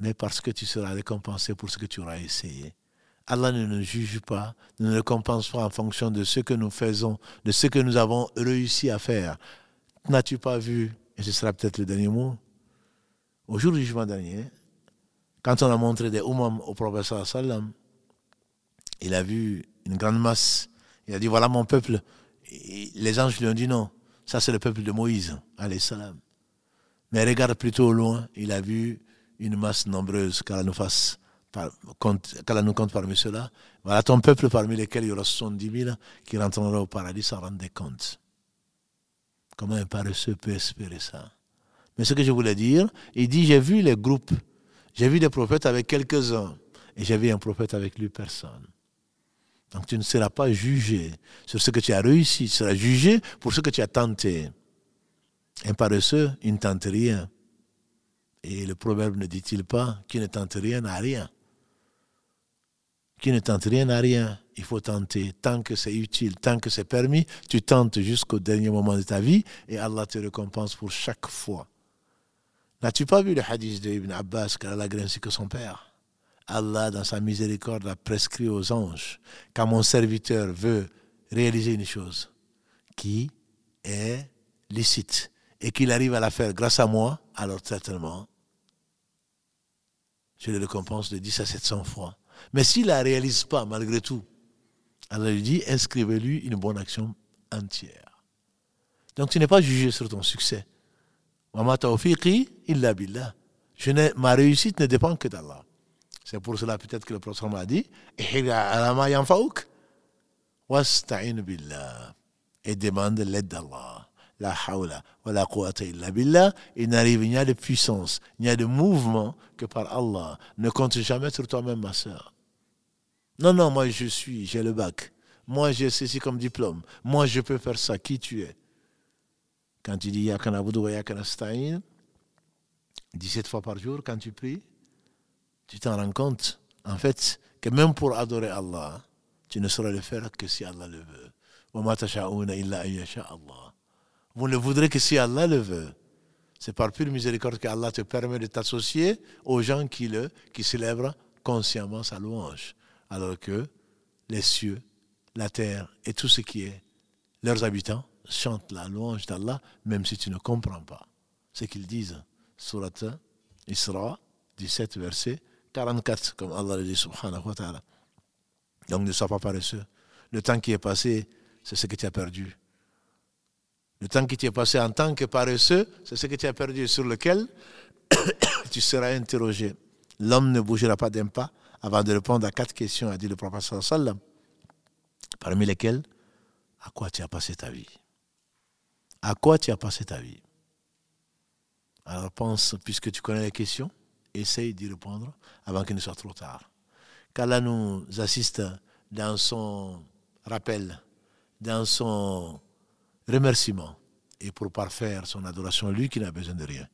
mais parce que tu seras récompensé pour ce que tu auras essayé. Allah ne nous juge pas, ne nous récompense pas en fonction de ce que nous faisons, de ce que nous avons réussi à faire. N'as-tu pas vu, et ce sera peut-être le dernier mot, au jour du jugement dernier, quand on a montré des umam au professeur sallam, il a vu une grande masse. Il a dit voilà mon peuple. les anges lui ont dit non, ça c'est le peuple de Moïse, alayhi salam. Mais regarde plutôt au loin, il a vu une masse nombreuse, qu'Allah nous fasse, nous compte parmi ceux-là. Voilà ton peuple parmi lesquels il y aura 70 000 qui rentreront au paradis sans rendre compte. Comment un paresseux peut espérer ça? Mais ce que je voulais dire, il dit, j'ai vu les groupes, j'ai vu des prophètes avec quelques-uns, et j'ai vu un prophète avec lui personne. Donc tu ne seras pas jugé sur ce que tu as réussi, tu seras jugé pour ce que tu as tenté. Un paresseux, il ne tente rien. Et le proverbe ne dit-il pas qui ne tente rien n'a rien? Qui ne tente rien n'a rien. Il faut tenter tant que c'est utile, tant que c'est permis. Tu tentes jusqu'au dernier moment de ta vie et Allah te récompense pour chaque fois. N'as-tu pas vu le hadith de Ibn Abbas qu'Allah a ainsi que son père? Allah, dans sa miséricorde, a prescrit aux anges quand mon serviteur veut réaliser une chose qui est licite et qu'il arrive à la faire grâce à moi, alors certainement, je le récompense de 10 à 700 fois. Mais s'il ne la réalise pas, malgré tout, alors il dit, inscrivez-lui une bonne action entière. Donc tu n'es pas jugé sur ton succès. Illa billah. Ma réussite ne dépend que d'Allah. C'est pour cela peut-être que le prophète m'a dit, et demande l'aide d'Allah la hawla wa la il n'arrive, il n'y a de puissance, il n'y a de mouvement que par Allah. Ne compte jamais sur toi-même, ma soeur. Non, non, moi je suis, j'ai le bac. Moi, j'ai ceci comme diplôme. Moi, je peux faire ça. Qui tu es? Quand tu dis Yakana Boudou Yakana Stain, 17 fois par jour, quand tu pries, tu t'en rends compte, en fait, que même pour adorer Allah, tu ne sauras le faire que si Allah le veut. Vous ne voudrez que si Allah le veut. C'est par pure miséricorde qu'Allah te permet de t'associer aux gens qui, le, qui célèbrent consciemment sa louange. Alors que les cieux, la terre et tout ce qui est, leurs habitants, chantent la louange d'Allah, même si tu ne comprends pas ce qu'ils disent. Surat Isra, 17, verset 44, comme Allah le dit, subhanahu wa ta'ala. Donc ne sois pas paresseux. Le temps qui est passé, c'est ce que tu as perdu. Le temps qui t'est passé en tant que paresseux, c'est ce que tu as perdu sur lequel tu seras interrogé. L'homme ne bougera pas d'un pas avant de répondre à quatre questions, a dit le professeur sallam, parmi lesquelles, à quoi tu as passé ta vie? À quoi tu as passé ta vie? Alors pense, puisque tu connais les questions, essaye d'y répondre avant qu'il ne soit trop tard. Qu'Allah nous assiste dans son rappel, dans son remerciement et pour parfaire son adoration, lui qui n'a besoin de rien.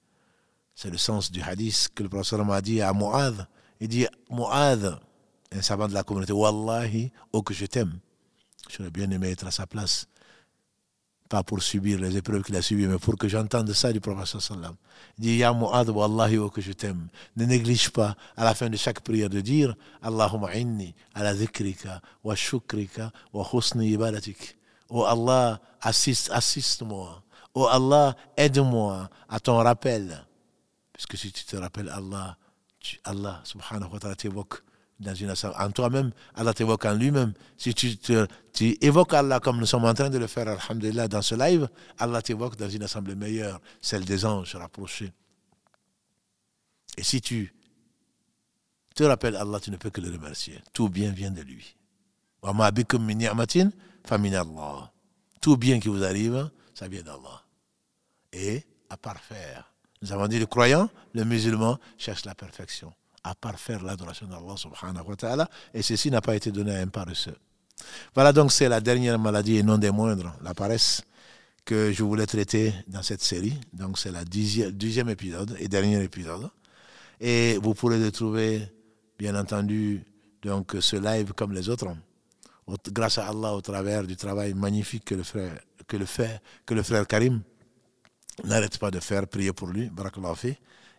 C'est le sens du hadith que le professeur m'a dit à Mu'adh. Il dit Mu'adh, un savant de la communauté, Wallahi, oh que je t'aime. J'aurais bien aimé être à sa place. Pour subir les épreuves qu'il a subies, mais pour que j'entende ça du professeur sallam. Dit Ya Mu'adh, Wallahi, oh que je t'aime. Ne néglige pas à la fin de chaque prière de dire Allahumma inni ala dhikrika wa shukrika wa husni ibadatik. Oh Allah, assiste, assiste-moi. Oh Allah, aide-moi à ton rappel. Puisque si tu te rappelles Allah, Allah, subhanahu wa ta'ala, t'évoque dans une en toi-même, Allah t'évoque en lui-même. Si tu, tu évoques Allah comme nous sommes en train de le faire, alhamdulillah, dans ce live, Allah t'évoque dans une assemblée meilleure, celle des anges rapprochés. Et si tu te rappelles Allah, tu ne peux que le remercier. Tout bien vient de lui. Tout bien qui vous arrive, ça vient d'Allah. Et à parfaire. Nous avons dit le croyant, le musulman cherche la perfection. À parfaire l'adoration d'Allah subhanahu wa ta'ala. Et ceci n'a pas été donné à un paresseux. Voilà donc c'est la dernière maladie et non des moindres, la paresse, que je voulais traiter dans cette série. Donc c'est la deuxième épisode et dernier épisode. Et vous pourrez le trouver, bien entendu, donc ce live comme les autres grâce à Allah au travers du travail magnifique que le frère, que le que le frère Karim n'arrête pas de faire, prier pour lui,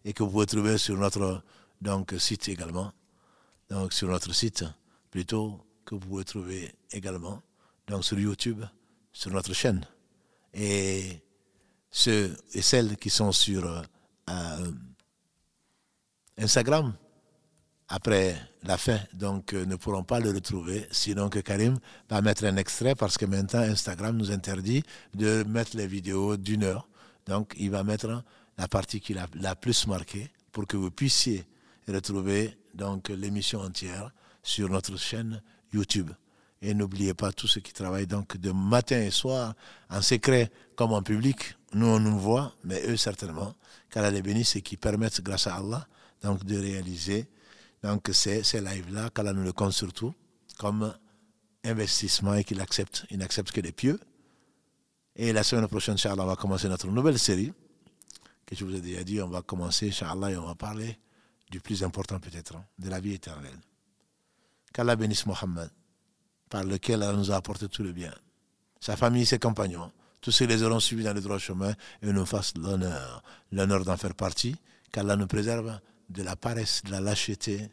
et que vous pouvez trouver sur notre donc, site également, donc sur notre site plutôt, que vous pouvez trouver également donc sur YouTube, sur notre chaîne. Et ceux et celles qui sont sur euh, Instagram, après la fin, donc euh, ne pourront pas le retrouver, sinon que Karim va mettre un extrait parce que maintenant Instagram nous interdit de mettre les vidéos d'une heure. Donc il va mettre la partie qui l'a la plus marquée pour que vous puissiez retrouver donc l'émission entière sur notre chaîne YouTube. Et n'oubliez pas tous ceux qui travaillent donc de matin et soir en secret comme en public. Nous on nous voit, mais eux certainement, car les bénisse et qui permettent grâce à Allah donc de réaliser donc ces, ces lives-là, qu'Allah nous le compte surtout comme investissement et qu'il accepte. Il n'accepte que les pieux. Et la semaine prochaine, Inch'Allah, on va commencer notre nouvelle série, que je vous ai déjà dit, on va commencer, Inch'Allah, et on va parler du plus important peut-être, hein, de la vie éternelle. Qu'Allah bénisse Mohammed, par lequel Allah nous a apporté tout le bien. Sa famille, ses compagnons, tous ceux qui les auront suivis dans le droit chemin et nous fassent l'honneur, l'honneur d'en faire partie, qu'Allah nous préserve de la paresse, de la lâcheté,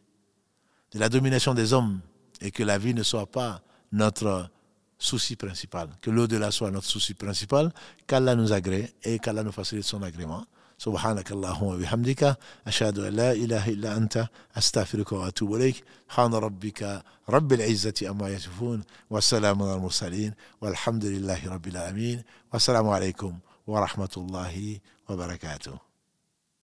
de la domination des hommes et que la vie ne soit pas notre souci principal, que l'au-delà soit notre souci principal, qu'Allah nous agrée et qu'Allah nous facilite son agrément. سبحانك اللهم وبحمدك أشهد أن لا إله إلا أنت أستغفرك وأتوب إليك. سبحان ربك رب العزة أما يصفون والسلام على المرسلين والحمد لله رب العالمين. والسلام عليكم ورحمة الله وبركاته.